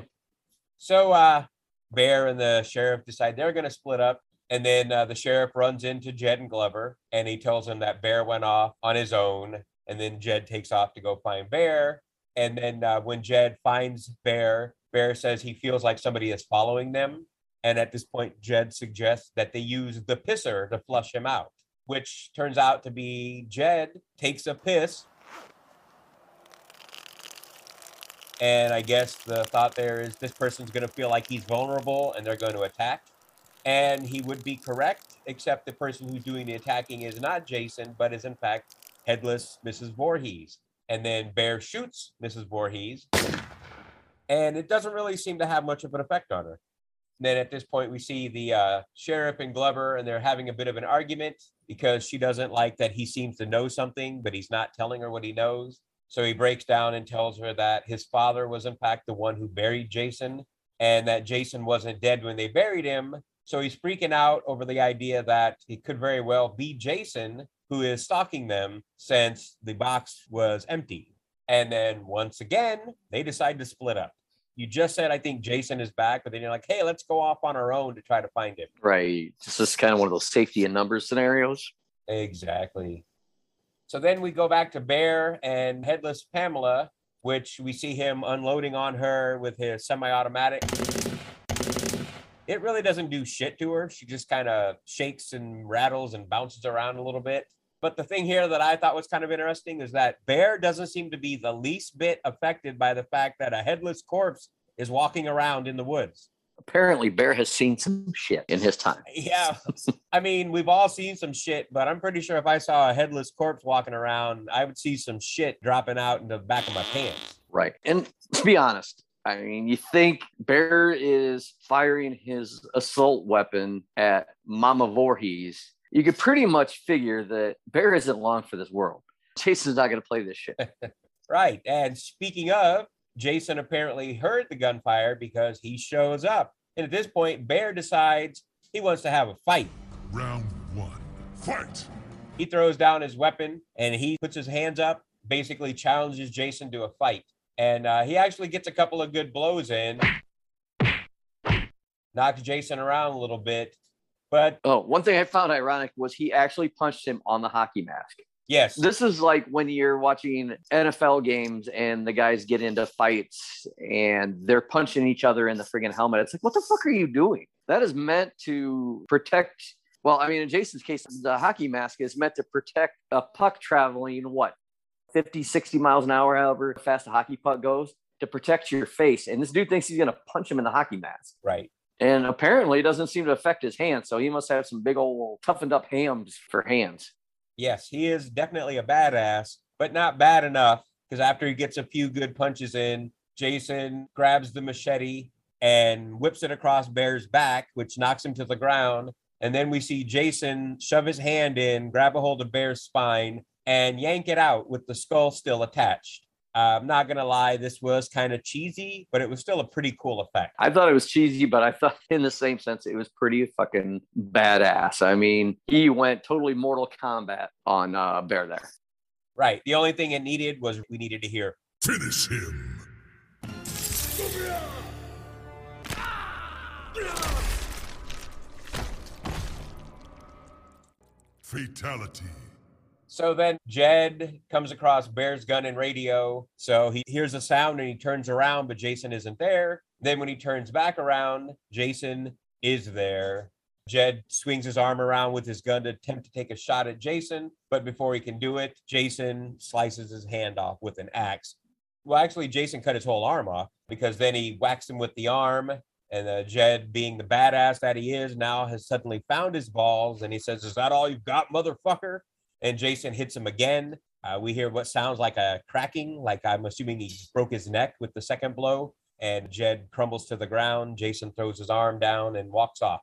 Speaker 5: so uh Bear and the sheriff decide they're gonna split up. And then uh, the sheriff runs into Jed and Glover and he tells him that Bear went off on his own. And then Jed takes off to go find Bear. And then uh, when Jed finds Bear, Bear says he feels like somebody is following them. And at this point, Jed suggests that they use the pisser to flush him out, which turns out to be Jed takes a piss And I guess the thought there is this person's going to feel like he's vulnerable and they're going to attack. And he would be correct, except the person who's doing the attacking is not Jason, but is in fact headless Mrs. Voorhees. And then Bear shoots Mrs. Voorhees. And it doesn't really seem to have much of an effect on her. Then at this point, we see the uh, sheriff and Glover, and they're having a bit of an argument because she doesn't like that he seems to know something, but he's not telling her what he knows. So he breaks down and tells her that his father was, in fact, the one who buried Jason and that Jason wasn't dead when they buried him. So he's freaking out over the idea that it could very well be Jason who is stalking them since the box was empty. And then once again, they decide to split up. You just said, I think Jason is back, but then you're like, hey, let's go off on our own to try to find him.
Speaker 6: Right. This is kind of one of those safety in numbers scenarios.
Speaker 5: Exactly. So then we go back to Bear and Headless Pamela, which we see him unloading on her with his semi automatic. It really doesn't do shit to her. She just kind of shakes and rattles and bounces around a little bit. But the thing here that I thought was kind of interesting is that Bear doesn't seem to be the least bit affected by the fact that a headless corpse is walking around in the woods.
Speaker 6: Apparently, Bear has seen some shit in his time.
Speaker 5: Yeah. I mean, we've all seen some shit, but I'm pretty sure if I saw a headless corpse walking around, I would see some shit dropping out in the back of my pants.
Speaker 6: Right. And to be honest, I mean, you think Bear is firing his assault weapon at Mama Voorhees. You could pretty much figure that Bear isn't long for this world. [LAUGHS] Jason's not going to play this shit. [LAUGHS]
Speaker 5: Right. And speaking of, Jason apparently heard the gunfire because he shows up. And at this point, Bear decides he wants to have a fight.
Speaker 8: Round one. Fight!
Speaker 5: He throws down his weapon and he puts his hands up, basically challenges Jason to a fight. And uh, he actually gets a couple of good blows in, knocks Jason around a little bit. But
Speaker 6: Oh, one thing I found ironic was he actually punched him on the hockey mask.
Speaker 5: yes,
Speaker 6: This is like when you're watching NFL games and the guys get into fights and they're punching each other in the friggin' helmet. It's like, what the fuck are you doing? That is meant to protect. Well, I mean, in Jason's case, the hockey mask is meant to protect a puck traveling what 50, 60 miles an hour, however fast a hockey puck goes, to protect your face. And this dude thinks he's going to punch him in the hockey mask.
Speaker 5: right.
Speaker 6: And apparently, it doesn't seem to affect his hands. So he must have some big old toughened up hams for hands.
Speaker 5: Yes, he is definitely a badass, but not bad enough because after he gets a few good punches in, Jason grabs the machete and whips it across Bear's back, which knocks him to the ground. And then we see Jason shove his hand in, grab a hold of Bear's spine, and yank it out with the skull still attached. Uh, I'm not going to lie, this was kind of cheesy, but it was still a pretty cool effect.
Speaker 6: I thought it was cheesy, but I thought [LAUGHS] in the same sense it was pretty fucking badass. I mean, he went totally Mortal Kombat on uh, Bear there.
Speaker 5: Right. The only thing it needed was we needed to hear
Speaker 8: Finish him! Fatality.
Speaker 5: So then Jed comes across Bear's gun and radio. So he hears a sound and he turns around, but Jason isn't there. Then when he turns back around, Jason is there. Jed swings his arm around with his gun to attempt to take a shot at Jason, but before he can do it, Jason slices his hand off with an axe. Well, actually, Jason cut his whole arm off because then he whacks him with the arm. And uh, Jed, being the badass that he is, now has suddenly found his balls and he says, Is that all you've got, motherfucker? And Jason hits him again. Uh, we hear what sounds like a cracking, like I'm assuming he broke his neck with the second blow. And Jed crumbles to the ground. Jason throws his arm down and walks off.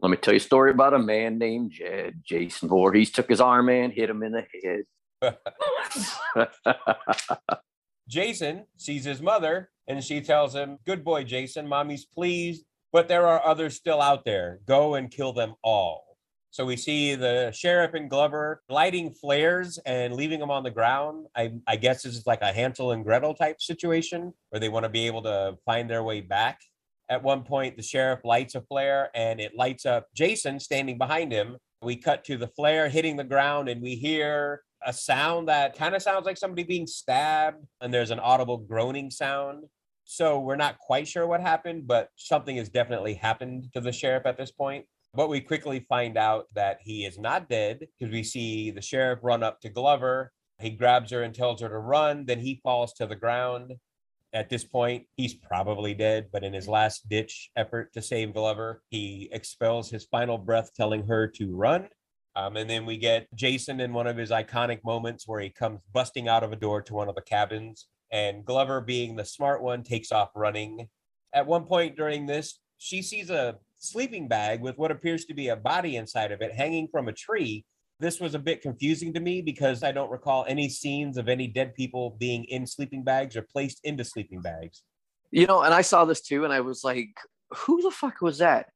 Speaker 6: Let me tell you a story about a man named Jed. Jason Voorhees took his arm and hit him in the head. [LAUGHS]
Speaker 5: Jason sees his mother and she tells him, Good boy, Jason. Mommy's pleased, but there are others still out there. Go and kill them all. So we see the sheriff and Glover lighting flares and leaving them on the ground. I, I guess this is like a Hansel and Gretel type situation where they want to be able to find their way back. At one point, the sheriff lights a flare and it lights up Jason standing behind him. We cut to the flare hitting the ground and we hear a sound that kind of sounds like somebody being stabbed, and there's an audible groaning sound. So we're not quite sure what happened, but something has definitely happened to the sheriff at this point. But we quickly find out that he is not dead because we see the sheriff run up to Glover. He grabs her and tells her to run. Then he falls to the ground. At this point, he's probably dead, but in his last ditch effort to save Glover, he expels his final breath, telling her to run. Um, and then we get Jason in one of his iconic moments where he comes busting out of a door to one of the cabins, and Glover, being the smart one, takes off running. At one point during this, she sees a sleeping bag with what appears to be a body inside of it hanging from a tree. This was a bit confusing to me because I don't recall any scenes of any dead people being in sleeping bags or placed into sleeping bags.
Speaker 6: You know, and I saw this too, and I was like, who the fuck was that?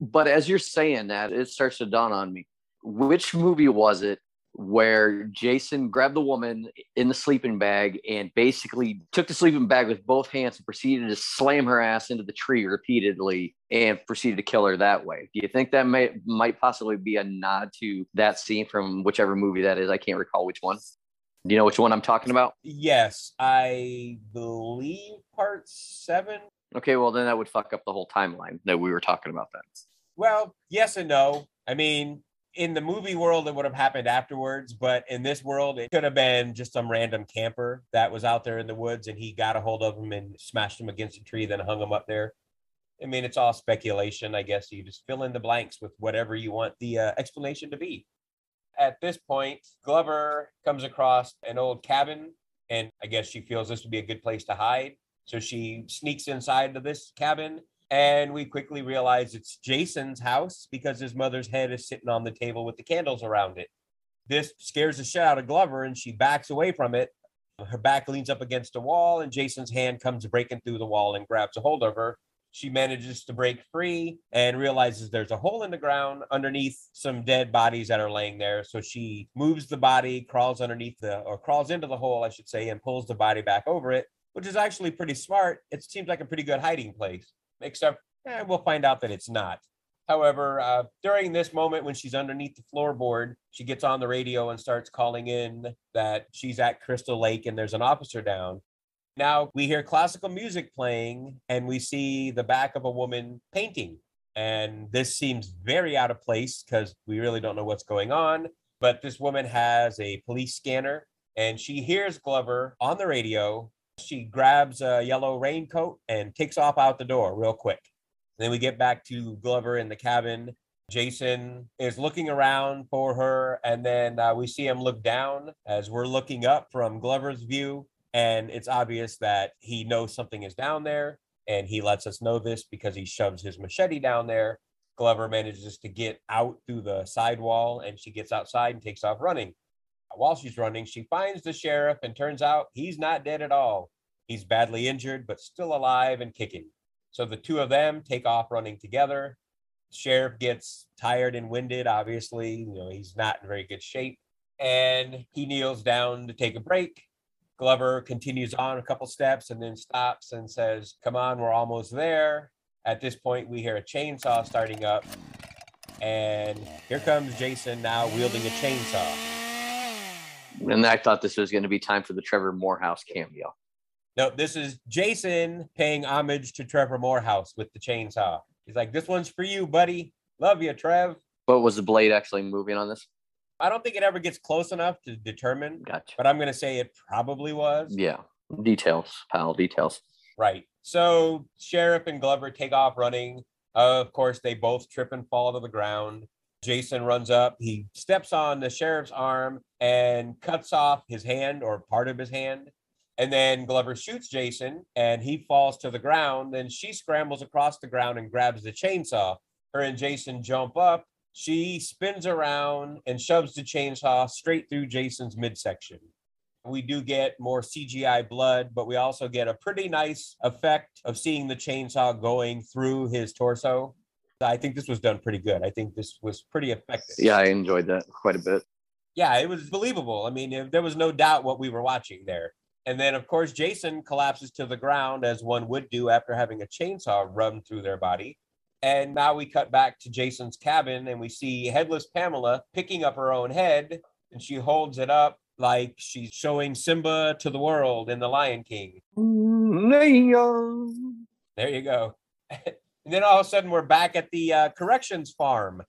Speaker 6: But as you're saying that, it starts to dawn on me. Which movie was it where Jason grabbed the woman in the sleeping bag and basically took the sleeping bag with both hands and proceeded to slam her ass into the tree repeatedly and proceeded to kill her that way. Do you think that may might possibly be a nod to that scene from whichever movie that is? I can't recall which one. Do you know which one I'm talking about?
Speaker 5: Yes, I believe part seven.
Speaker 6: Okay, well then that would fuck up the whole timeline that we were talking about then.
Speaker 5: Well, yes and no. I mean, in the movie world, it would have happened afterwards, but in this world, it could have been just some random camper that was out there in the woods and he got a hold of him and smashed him against a tree, then hung him up there. I mean, it's all speculation. I guess you just fill in the blanks with whatever you want the uh, explanation to be. At this point, Glover comes across an old cabin, and I guess she feels this would be a good place to hide. So she sneaks inside of this cabin and we quickly realize it's Jason's house because his mother's head is sitting on the table with the candles around it. This scares the shit out of Glover and she backs away from it. Her back leans up against a wall, and Jason's hand comes breaking through the wall and grabs a hold of her. She manages to break free and realizes there's a hole in the ground underneath some dead bodies that are laying there. So she moves the body, crawls underneath the, or crawls into the hole, I should say, and pulls the body back over it, which is actually pretty smart. It seems like a pretty good hiding place except eh, we'll find out that it's not. However, uh, during this moment when she's underneath the floorboard, she gets on the radio and starts calling in that she's at Crystal Lake and there's an officer down. Now we hear classical music playing and we see the back of a woman painting. And this seems very out of place because we really don't know what's going on. But this woman has a police scanner and she hears Glover on the radio she grabs a yellow raincoat and takes off out the door real quick. Then we get back to Glover in the cabin. Jason is looking around for her, and then uh, we see him look down as we're looking up from Glover's view. And it's obvious that he knows something is down there, and he lets us know this because he shoves his machete down there. Glover manages to get out through the side wall, and she gets outside and takes off running. While she's running, she finds the sheriff, and turns out he's not dead at all. He's badly injured, but still alive and kicking. So the two of them take off running together. Sheriff gets tired and winded. Obviously, you know, he's not in very good shape. And he kneels down to take a break. Glover continues on a couple steps and then stops and says, Come on, we're almost there. At this point, we hear a chainsaw starting up. And here comes Jason now wielding a chainsaw.
Speaker 6: And I thought this was going to be time for the Trevor Morehouse cameo.
Speaker 5: No, this is Jason paying homage to Trevor Morehouse with the chainsaw. He's like, "This one's for you, buddy. Love you, Trev."
Speaker 6: But was the blade actually moving on this?
Speaker 5: I don't think it ever gets close enough to determine,
Speaker 6: Gotcha.
Speaker 5: but I'm going to say it probably was.
Speaker 6: Yeah. Details, pal. Details.
Speaker 5: Right. So Sheriff and Glover take off running. of course, they both trip and fall to the ground. Jason runs up. He steps on the sheriff's arm and cuts off his hand or part of his hand. And then Glover shoots Jason and he falls to the ground. Then she scrambles across the ground and grabs the chainsaw. Her and Jason jump up. She spins around and shoves the chainsaw straight through Jason's midsection. We do get more CGI blood, but we also get a pretty nice effect of seeing the chainsaw going through his torso. I think this was done pretty good. I think this was pretty effective.
Speaker 6: Yeah, I enjoyed that quite a bit.
Speaker 5: Yeah, it was believable. I mean, there was no doubt what we were watching there. And then, of course, Jason collapses to the ground as one would do after having a chainsaw run through their body. And now we cut back to Jason's cabin and we see headless Pamela picking up her own head and she holds it up like she's showing Simba to the world in The Lion King. There you go. [LAUGHS] and then all of a sudden, we're back at the uh, corrections farm.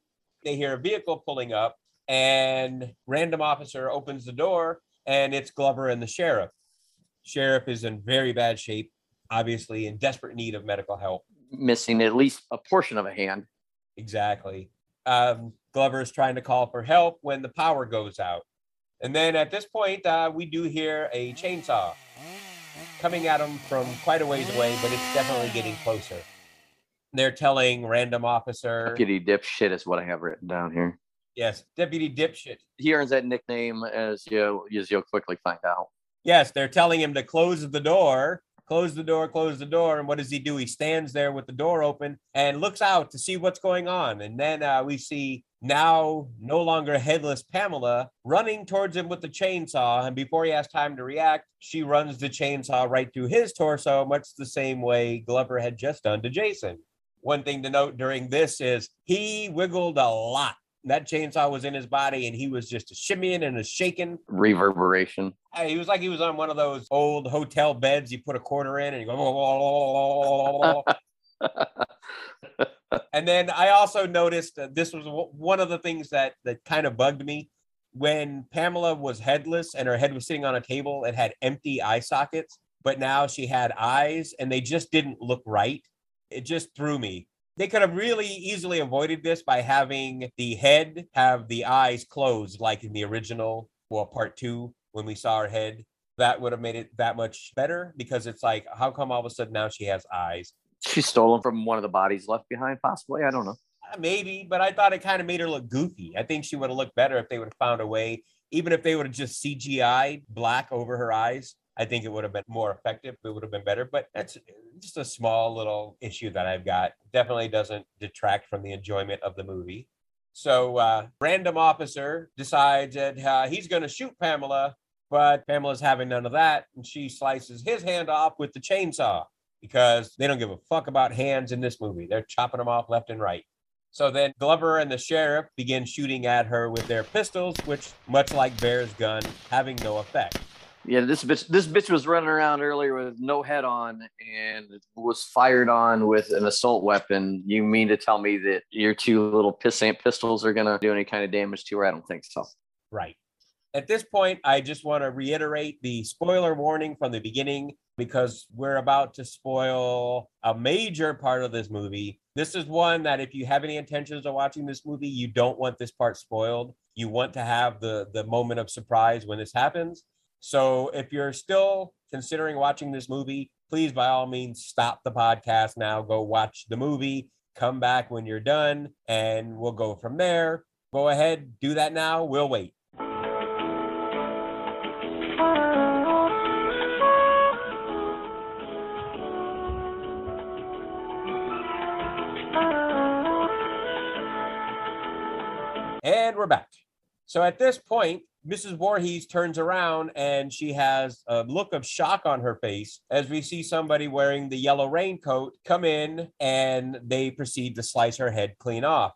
Speaker 5: They hear a vehicle pulling up, and random officer opens the door, and it's Glover and the sheriff. Sheriff is in very bad shape, obviously in desperate need of medical help.
Speaker 6: Missing at least a portion of a hand.
Speaker 5: Exactly. Um, Glover is trying to call for help when the power goes out. And then at this point, uh, we do hear a chainsaw coming at him from quite a ways away, but it's definitely getting closer. They're telling random officer,
Speaker 6: Deputy dipshit is what I have written down here.
Speaker 5: yes, Deputy Dipshit.
Speaker 6: He earns that nickname as you as you'll quickly find out.
Speaker 5: Yes, they're telling him to close the door, close the door, close the door. And what does he do? He stands there with the door open and looks out to see what's going on. And then uh, we see now no longer headless Pamela running towards him with the chainsaw. And before he has time to react, she runs the chainsaw right through his torso, much the same way Glover had just done to Jason. One thing to note during this is he wiggled a lot. That chainsaw was in his body and he was just a shimmying and a shaking.
Speaker 6: Reverberation.
Speaker 5: He was like he was on one of those old hotel beds. You put a quarter in and you go. and then I also noticed that this was one of the things that that kind of bugged me when Pamela was headless and her head was sitting on a table. It had empty eye sockets, but now she had eyes, and they just didn't look right. It just threw me. They could have really easily avoided this by having the head have the eyes closed, like in the original, well, part two, when we saw her head. That would have made it that much better because it's like, how come all of a sudden now she has eyes?
Speaker 6: She's stolen from one of the bodies left behind, possibly. I don't know.
Speaker 5: Uh, Maybe, but I thought it kind of made her look goofy. I think she would have looked better if they would have found a way, even if they would have just CGI black over her eyes. I think it would have been more effective. It would have been better, but that's just a small little issue that I've got. Definitely doesn't detract from the enjoyment of the movie. So, uh, random officer decides that uh, he's going to shoot Pamela, but Pamela's having none of that, and she slices his hand off with the chainsaw because they don't give a fuck about hands in this movie. They're chopping them off left and right. So then Glover and the sheriff begin shooting at her with their pistols, which, much like Bear's gun, having no effect.
Speaker 6: Yeah, this bitch this bitch was running around earlier with no head on and was fired on with an assault weapon. You mean to tell me that your two little pissant pistols are gonna do any kind of damage to her? I don't think so.
Speaker 5: Right. At this point, I just want to reiterate the spoiler warning from the beginning because we're about to spoil a major part of this movie. This is one that if you have any intentions of watching this movie, you don't want this part spoiled. You want to have the the moment of surprise when this happens. So if you're still considering watching this movie, please by all means stop the podcast now, go watch the movie, come back when you're done, and we'll go from there. Go ahead, do that now. We'll wait. And we're back. So at this point, Mrs. Voorhees turns around and she has a look of shock on her face as we see somebody wearing the yellow raincoat come in and they proceed to slice her head clean off.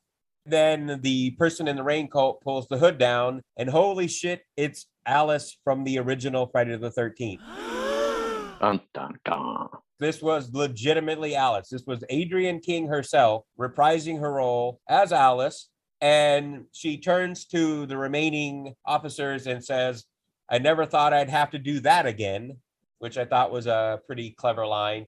Speaker 5: Then the person in the raincoat pulls the hood down, and holy shit, it's Alice from the original Friday the 13th. [GASPS]
Speaker 6: Dun, dun, dun.
Speaker 5: This was legitimately Alice. This was Adrienne King herself reprising her role as Alice. And she turns to the remaining officers and says, I never thought I'd have to do that again, which I thought was a pretty clever line.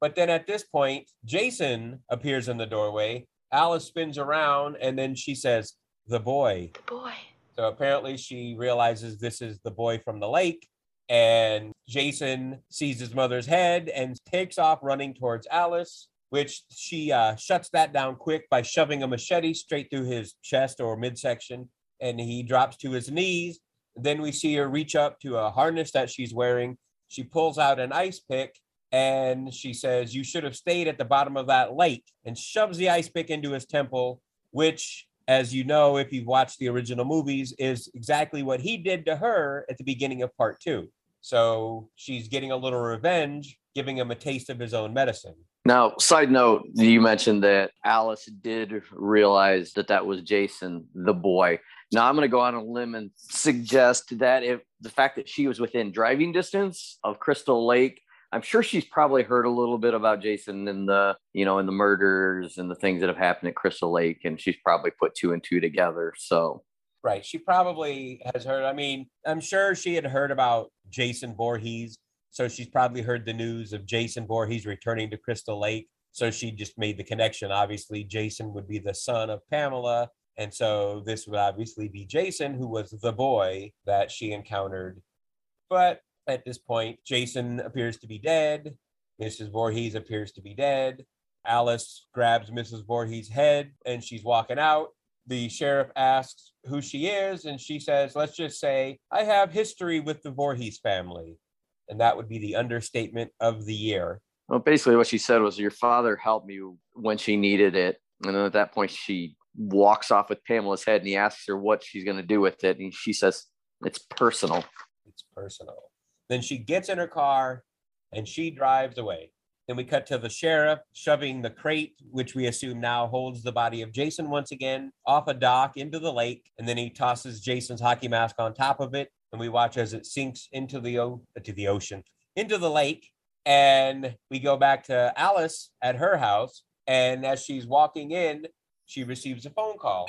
Speaker 5: But then at this point, Jason appears in the doorway. Alice spins around and then she says, The boy.
Speaker 3: The boy.
Speaker 5: So apparently she realizes this is the boy from the lake. And Jason sees his mother's head and takes off running towards Alice, which she uh, shuts that down quick by shoving a machete straight through his chest or midsection. And he drops to his knees. Then we see her reach up to a harness that she's wearing. She pulls out an ice pick and she says, You should have stayed at the bottom of that lake and shoves the ice pick into his temple, which, as you know, if you've watched the original movies, is exactly what he did to her at the beginning of part two. So she's getting a little revenge, giving him a taste of his own medicine.
Speaker 6: Now, side note, you mentioned that Alice did realize that that was Jason, the boy. Now, I'm going to go on a limb and suggest that if the fact that she was within driving distance of Crystal Lake, I'm sure she's probably heard a little bit about Jason and the, you know, and the murders and the things that have happened at Crystal Lake, and she's probably put two and two together. So,
Speaker 5: Right. She probably has heard. I mean, I'm sure she had heard about Jason Voorhees. So she's probably heard the news of Jason Voorhees returning to Crystal Lake. So she just made the connection. Obviously, Jason would be the son of Pamela. And so this would obviously be Jason, who was the boy that she encountered. But at this point, Jason appears to be dead. Mrs. Voorhees appears to be dead. Alice grabs Mrs. Voorhees' head and she's walking out. The sheriff asks who she is, and she says, Let's just say, I have history with the Voorhees family. And that would be the understatement of the year.
Speaker 6: well, basically, what she said was, Your father helped me when she needed it. And then at that point, she walks off with Pamela's head and he asks her what she's going to do with it. And she says, It's personal.
Speaker 5: It's personal. Then she gets in her car and she drives away. Then we cut to the sheriff shoving the crate, which we assume now holds the body of Jason once again, off a dock into the lake. And then he tosses Jason's hockey mask on top of it. And we watch as it sinks into the, o- to the ocean, into the lake. And we go back to Alice at her house. And as she's walking in, she receives a phone call.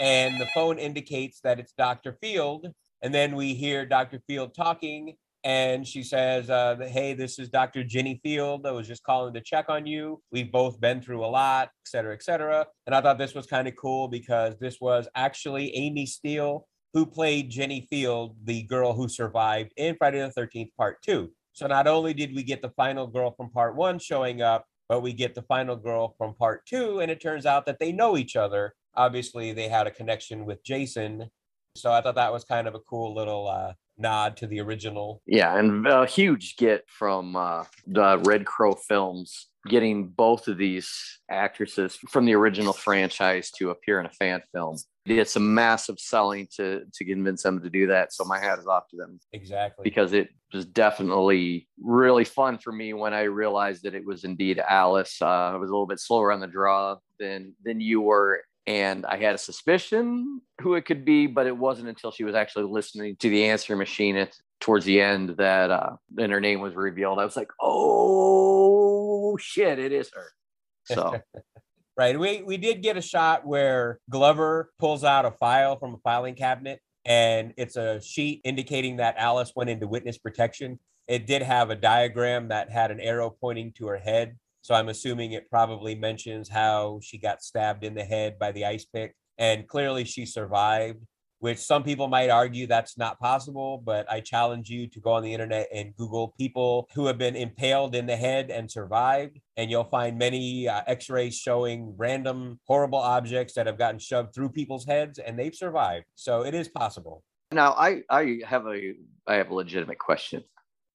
Speaker 5: And the phone indicates that it's Dr. Field. And then we hear Dr. Field talking and she says, uh, "Hey, this is Dr. Jenny Field. I was just calling to check on you. We've both been through a lot, et cetera, et cetera." And I thought this was kind of cool because this was actually Amy Steel who played Jenny Field, the girl who survived in Friday the Thirteenth Part Two. So not only did we get the final girl from Part One showing up, but we get the final girl from Part Two, and it turns out that they know each other. Obviously, they had a connection with Jason. So I thought that was kind of a cool little uh, nod to the original.
Speaker 6: Yeah, and a huge get from uh, the Red Crow films, getting both of these actresses from the original franchise to appear in a fan film. It's some massive selling to to convince them to do that. So my hat is off to them
Speaker 5: Exactly.
Speaker 6: because it was definitely really fun for me when I realized that it was indeed Alice. Uh, I was a little bit slower on the draw than than you were, and I had a suspicion who it could be, but it wasn't until she was actually listening to the answer machine at towards the end that uh, then her name was revealed. I was like, oh shit, it is her. So [LAUGHS]
Speaker 5: Right. We we did get a shot where Glover pulls out a file from a filing cabinet and it's a sheet indicating that Alice went into witness protection. It did have a diagram that had an arrow pointing to her head. So I'm assuming it probably mentions how she got stabbed in the head by the ice pick. And clearly she survived, which some people might argue that's not possible. But I challenge you to go on the internet and Google people who have been impaled in the head and survived. And you'll find many uh, x rays showing random horrible objects that have gotten shoved through people's heads and they've survived. So it is possible.
Speaker 6: now I I have a I have a legitimate question.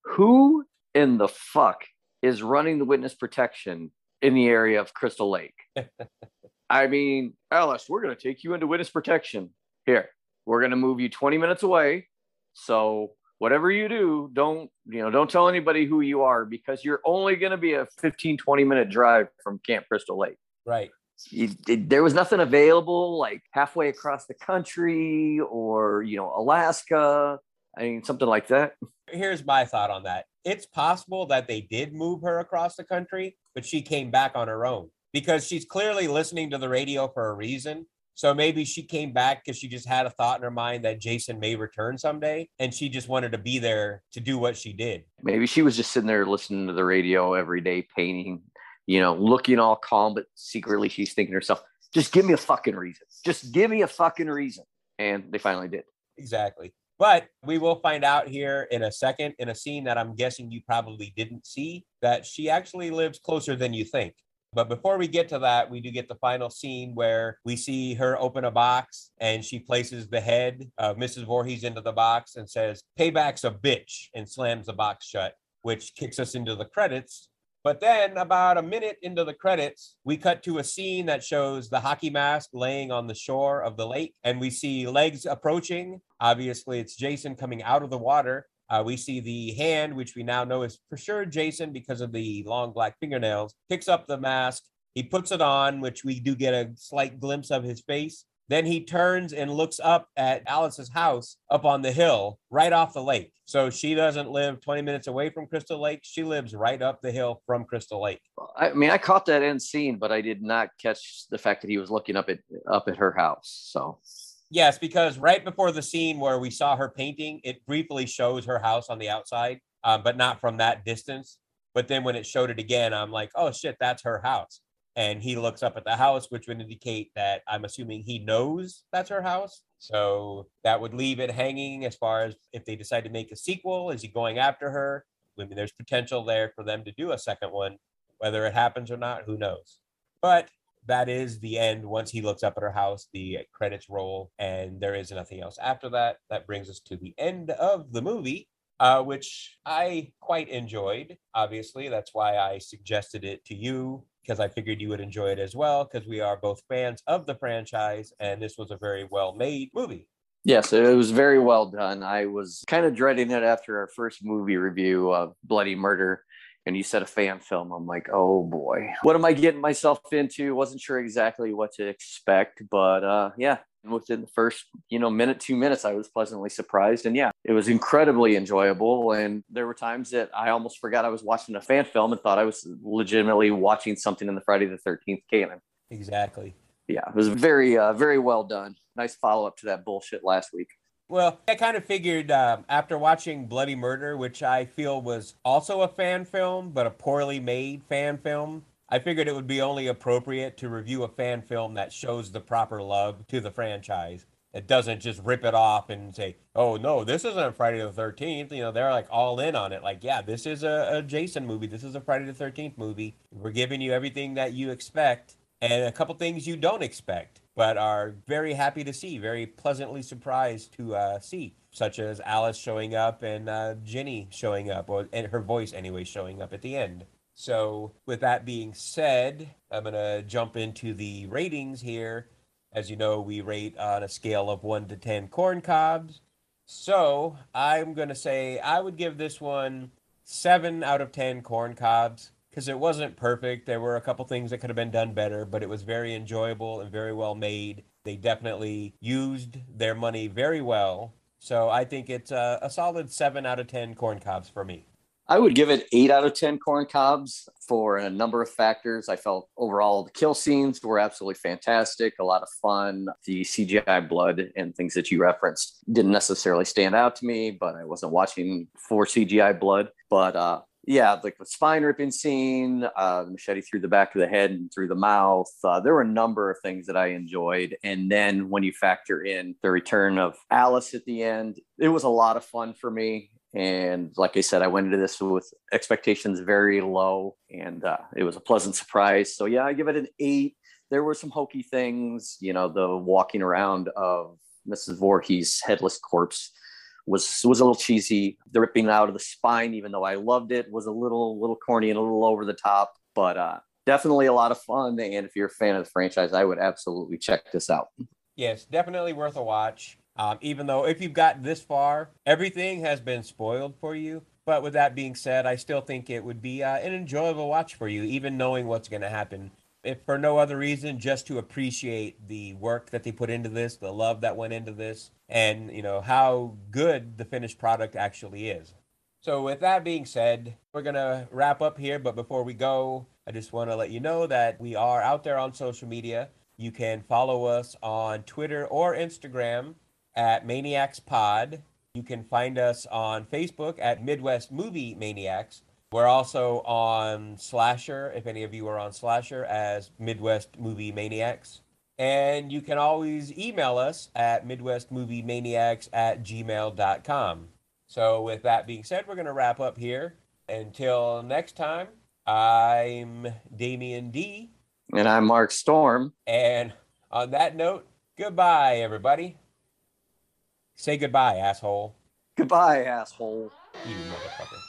Speaker 6: Who in the fuck is running the witness protection in the area of Crystal Lake? [LAUGHS] I mean, Alice, we're going to take you into witness protection. Here, we're going to move you 20 minutes away. So whatever you do, don't, you know, don't tell anybody who you are because you're only going to be a 15, 20 minute drive from Camp Crystal Lake.
Speaker 5: Right.
Speaker 6: it- there was nothing available like halfway across the country or you know Alaska. I mean, something like that.
Speaker 5: Here's my thought on that. It's possible that they did move her across the country, but she came back on her own because she's clearly listening to the radio for a reason. So maybe she came back because she just had a thought in her mind that Jason may return someday, and she just wanted to be there to do what she did.
Speaker 6: Maybe she was just sitting there listening to the radio every day, painting, you know, looking all calm, but secretly she's thinking to herself, just give me a fucking reason. Just give me a fucking reason. And they finally did.
Speaker 5: Exactly. But we will find out here in a second, in a scene that I'm guessing you probably didn't see, that she actually lives closer than you think. But before we get to that, we do get the final scene where we see her open a box and she places the head of Mrs. Voorhees into the box and says, Payback's a bitch, and slams the box shut, which kicks us into the credits. But then, about a minute into the credits, we cut to a scene that shows the hockey mask laying on the shore of the lake, and we see legs approaching. Obviously, it's Jason coming out of the water. Uh, we see the hand, which we now know is for sure Jason because of the long black fingernails, picks up the mask. He puts it on, which we do get a slight glimpse of his face. Then he turns and looks up at Alice's house up on the hill, right off the lake. So she doesn't live 20 minutes away from Crystal Lake. She lives right up the hill from Crystal Lake.
Speaker 6: I mean, I caught that end scene, but I did not catch the fact that he was looking up at up at her house. So
Speaker 5: Yes, because right before the scene where we saw her painting, it briefly shows her house on the outside, um, but not from that distance. But then when it showed it again, I'm like, oh shit, that's her house. And he looks up at the house, which would indicate that I'm assuming he knows that's her house. So that would leave it hanging as far as if they decide to make a sequel, is he going after her? I mean, there's potential there for them to do a second one. Whether it happens or not, who knows? But that is the end. Once he looks up at her house, the credits roll, and there is nothing else after that. That brings us to the end of the movie, uh, which I quite enjoyed. Obviously, that's why I suggested it to you because I figured you would enjoy it as well because we are both fans of the franchise, and this was a very well made movie.
Speaker 6: yes, it was very well done. I was kind of dreading it after our first movie review of Bloody Murder. And you said a fan film. I'm like, oh boy, what am I getting myself into? Wasn't sure exactly what to expect, but uh, yeah, within the first you know minute two minutes i was pleasantly surprised and yeah it was incredibly enjoyable and there were times that i almost forgot i was watching a fan film and thought i was legitimately watching something in the friday the 13th canon
Speaker 5: Exactly.
Speaker 6: yeah it was very uh, very well done nice follow-up to that bullshit last week
Speaker 5: Well, I kind of figured um, after watching Bloody Murder, which I feel was also a fan film, but a poorly made fan film, I figured it would be only appropriate to review a fan film that shows the proper love to the franchise. It doesn't just rip it off and say, oh, no, this isn't a Friday the 13th. You know, they're like all in on it. Like, yeah, this is a, a Jason movie. This is a Friday the 13th movie. We're giving you everything that you expect and a couple things you don't expect, but are very happy to see, very pleasantly surprised to uh, see, such as Alice showing up and uh, Ginny showing up, or and her voice anyway showing up at the end. So, with that being said, I'm going to jump into the ratings here. As you know, we rate on a scale of 1 to 10 corn cobs. So, I'm going to say I would give this one 7 out of 10 corn cobs because it wasn't perfect. There were a couple things that could have been done better, but it was very enjoyable and very well made. They definitely used their money very well. So, I think it's a, a solid 7 out of 10 corn cobs for me.
Speaker 6: I would give it eight out of 10 corn cobs for a number of factors. I felt overall the kill scenes were absolutely fantastic, a lot of fun. The CGI blood and things that you referenced didn't necessarily stand out to me, but I wasn't watching for CGI blood. But uh, yeah, like the spine ripping scene, uh, machete through the back of the head and through the mouth. Uh, there were a number of things that I enjoyed. And then when you factor in the return of Alice at the end, it was a lot of fun for me. And like I said, I went into this with expectations very low, and uh, it was a pleasant surprise. So yeah, I give it an eight. There were some hokey things, you know, the walking around of Mrs. Voorhees' headless corpse was was a little cheesy. The ripping out of the spine, even though I loved it, was a little little corny and a little over the top. But uh, definitely a lot of fun. And if you're a fan of the franchise, I would absolutely check this out.
Speaker 5: Yes, definitely worth a watch. Um, even though if you've got this far, everything has been spoiled for you. But with that being said, I still think it would be uh, an enjoyable watch for you, even knowing what's going to happen. If for no other reason, just to appreciate the work that they put into this, the love that went into this, and you know how good the finished product actually is. So, with that being said, we're gonna wrap up here. But before we go, I just want to let you know that we are out there on social media. You can follow us on Twitter or Instagram at Maniacs Pod. You can find us on Facebook at Midwest Movie Maniacs. We're also on Slasher, if any of you are on Slasher, as Midwest Movie Maniacs. And you can always email us at MidwestMovieManiacs at gmail.com. So, with that being said, we're going to wrap up here. Until next time, I'm Damien D.
Speaker 6: And I'm Mark Storm.
Speaker 5: And on that note, goodbye, everybody. Say goodbye, asshole.
Speaker 6: Goodbye, asshole.
Speaker 5: You motherfucker.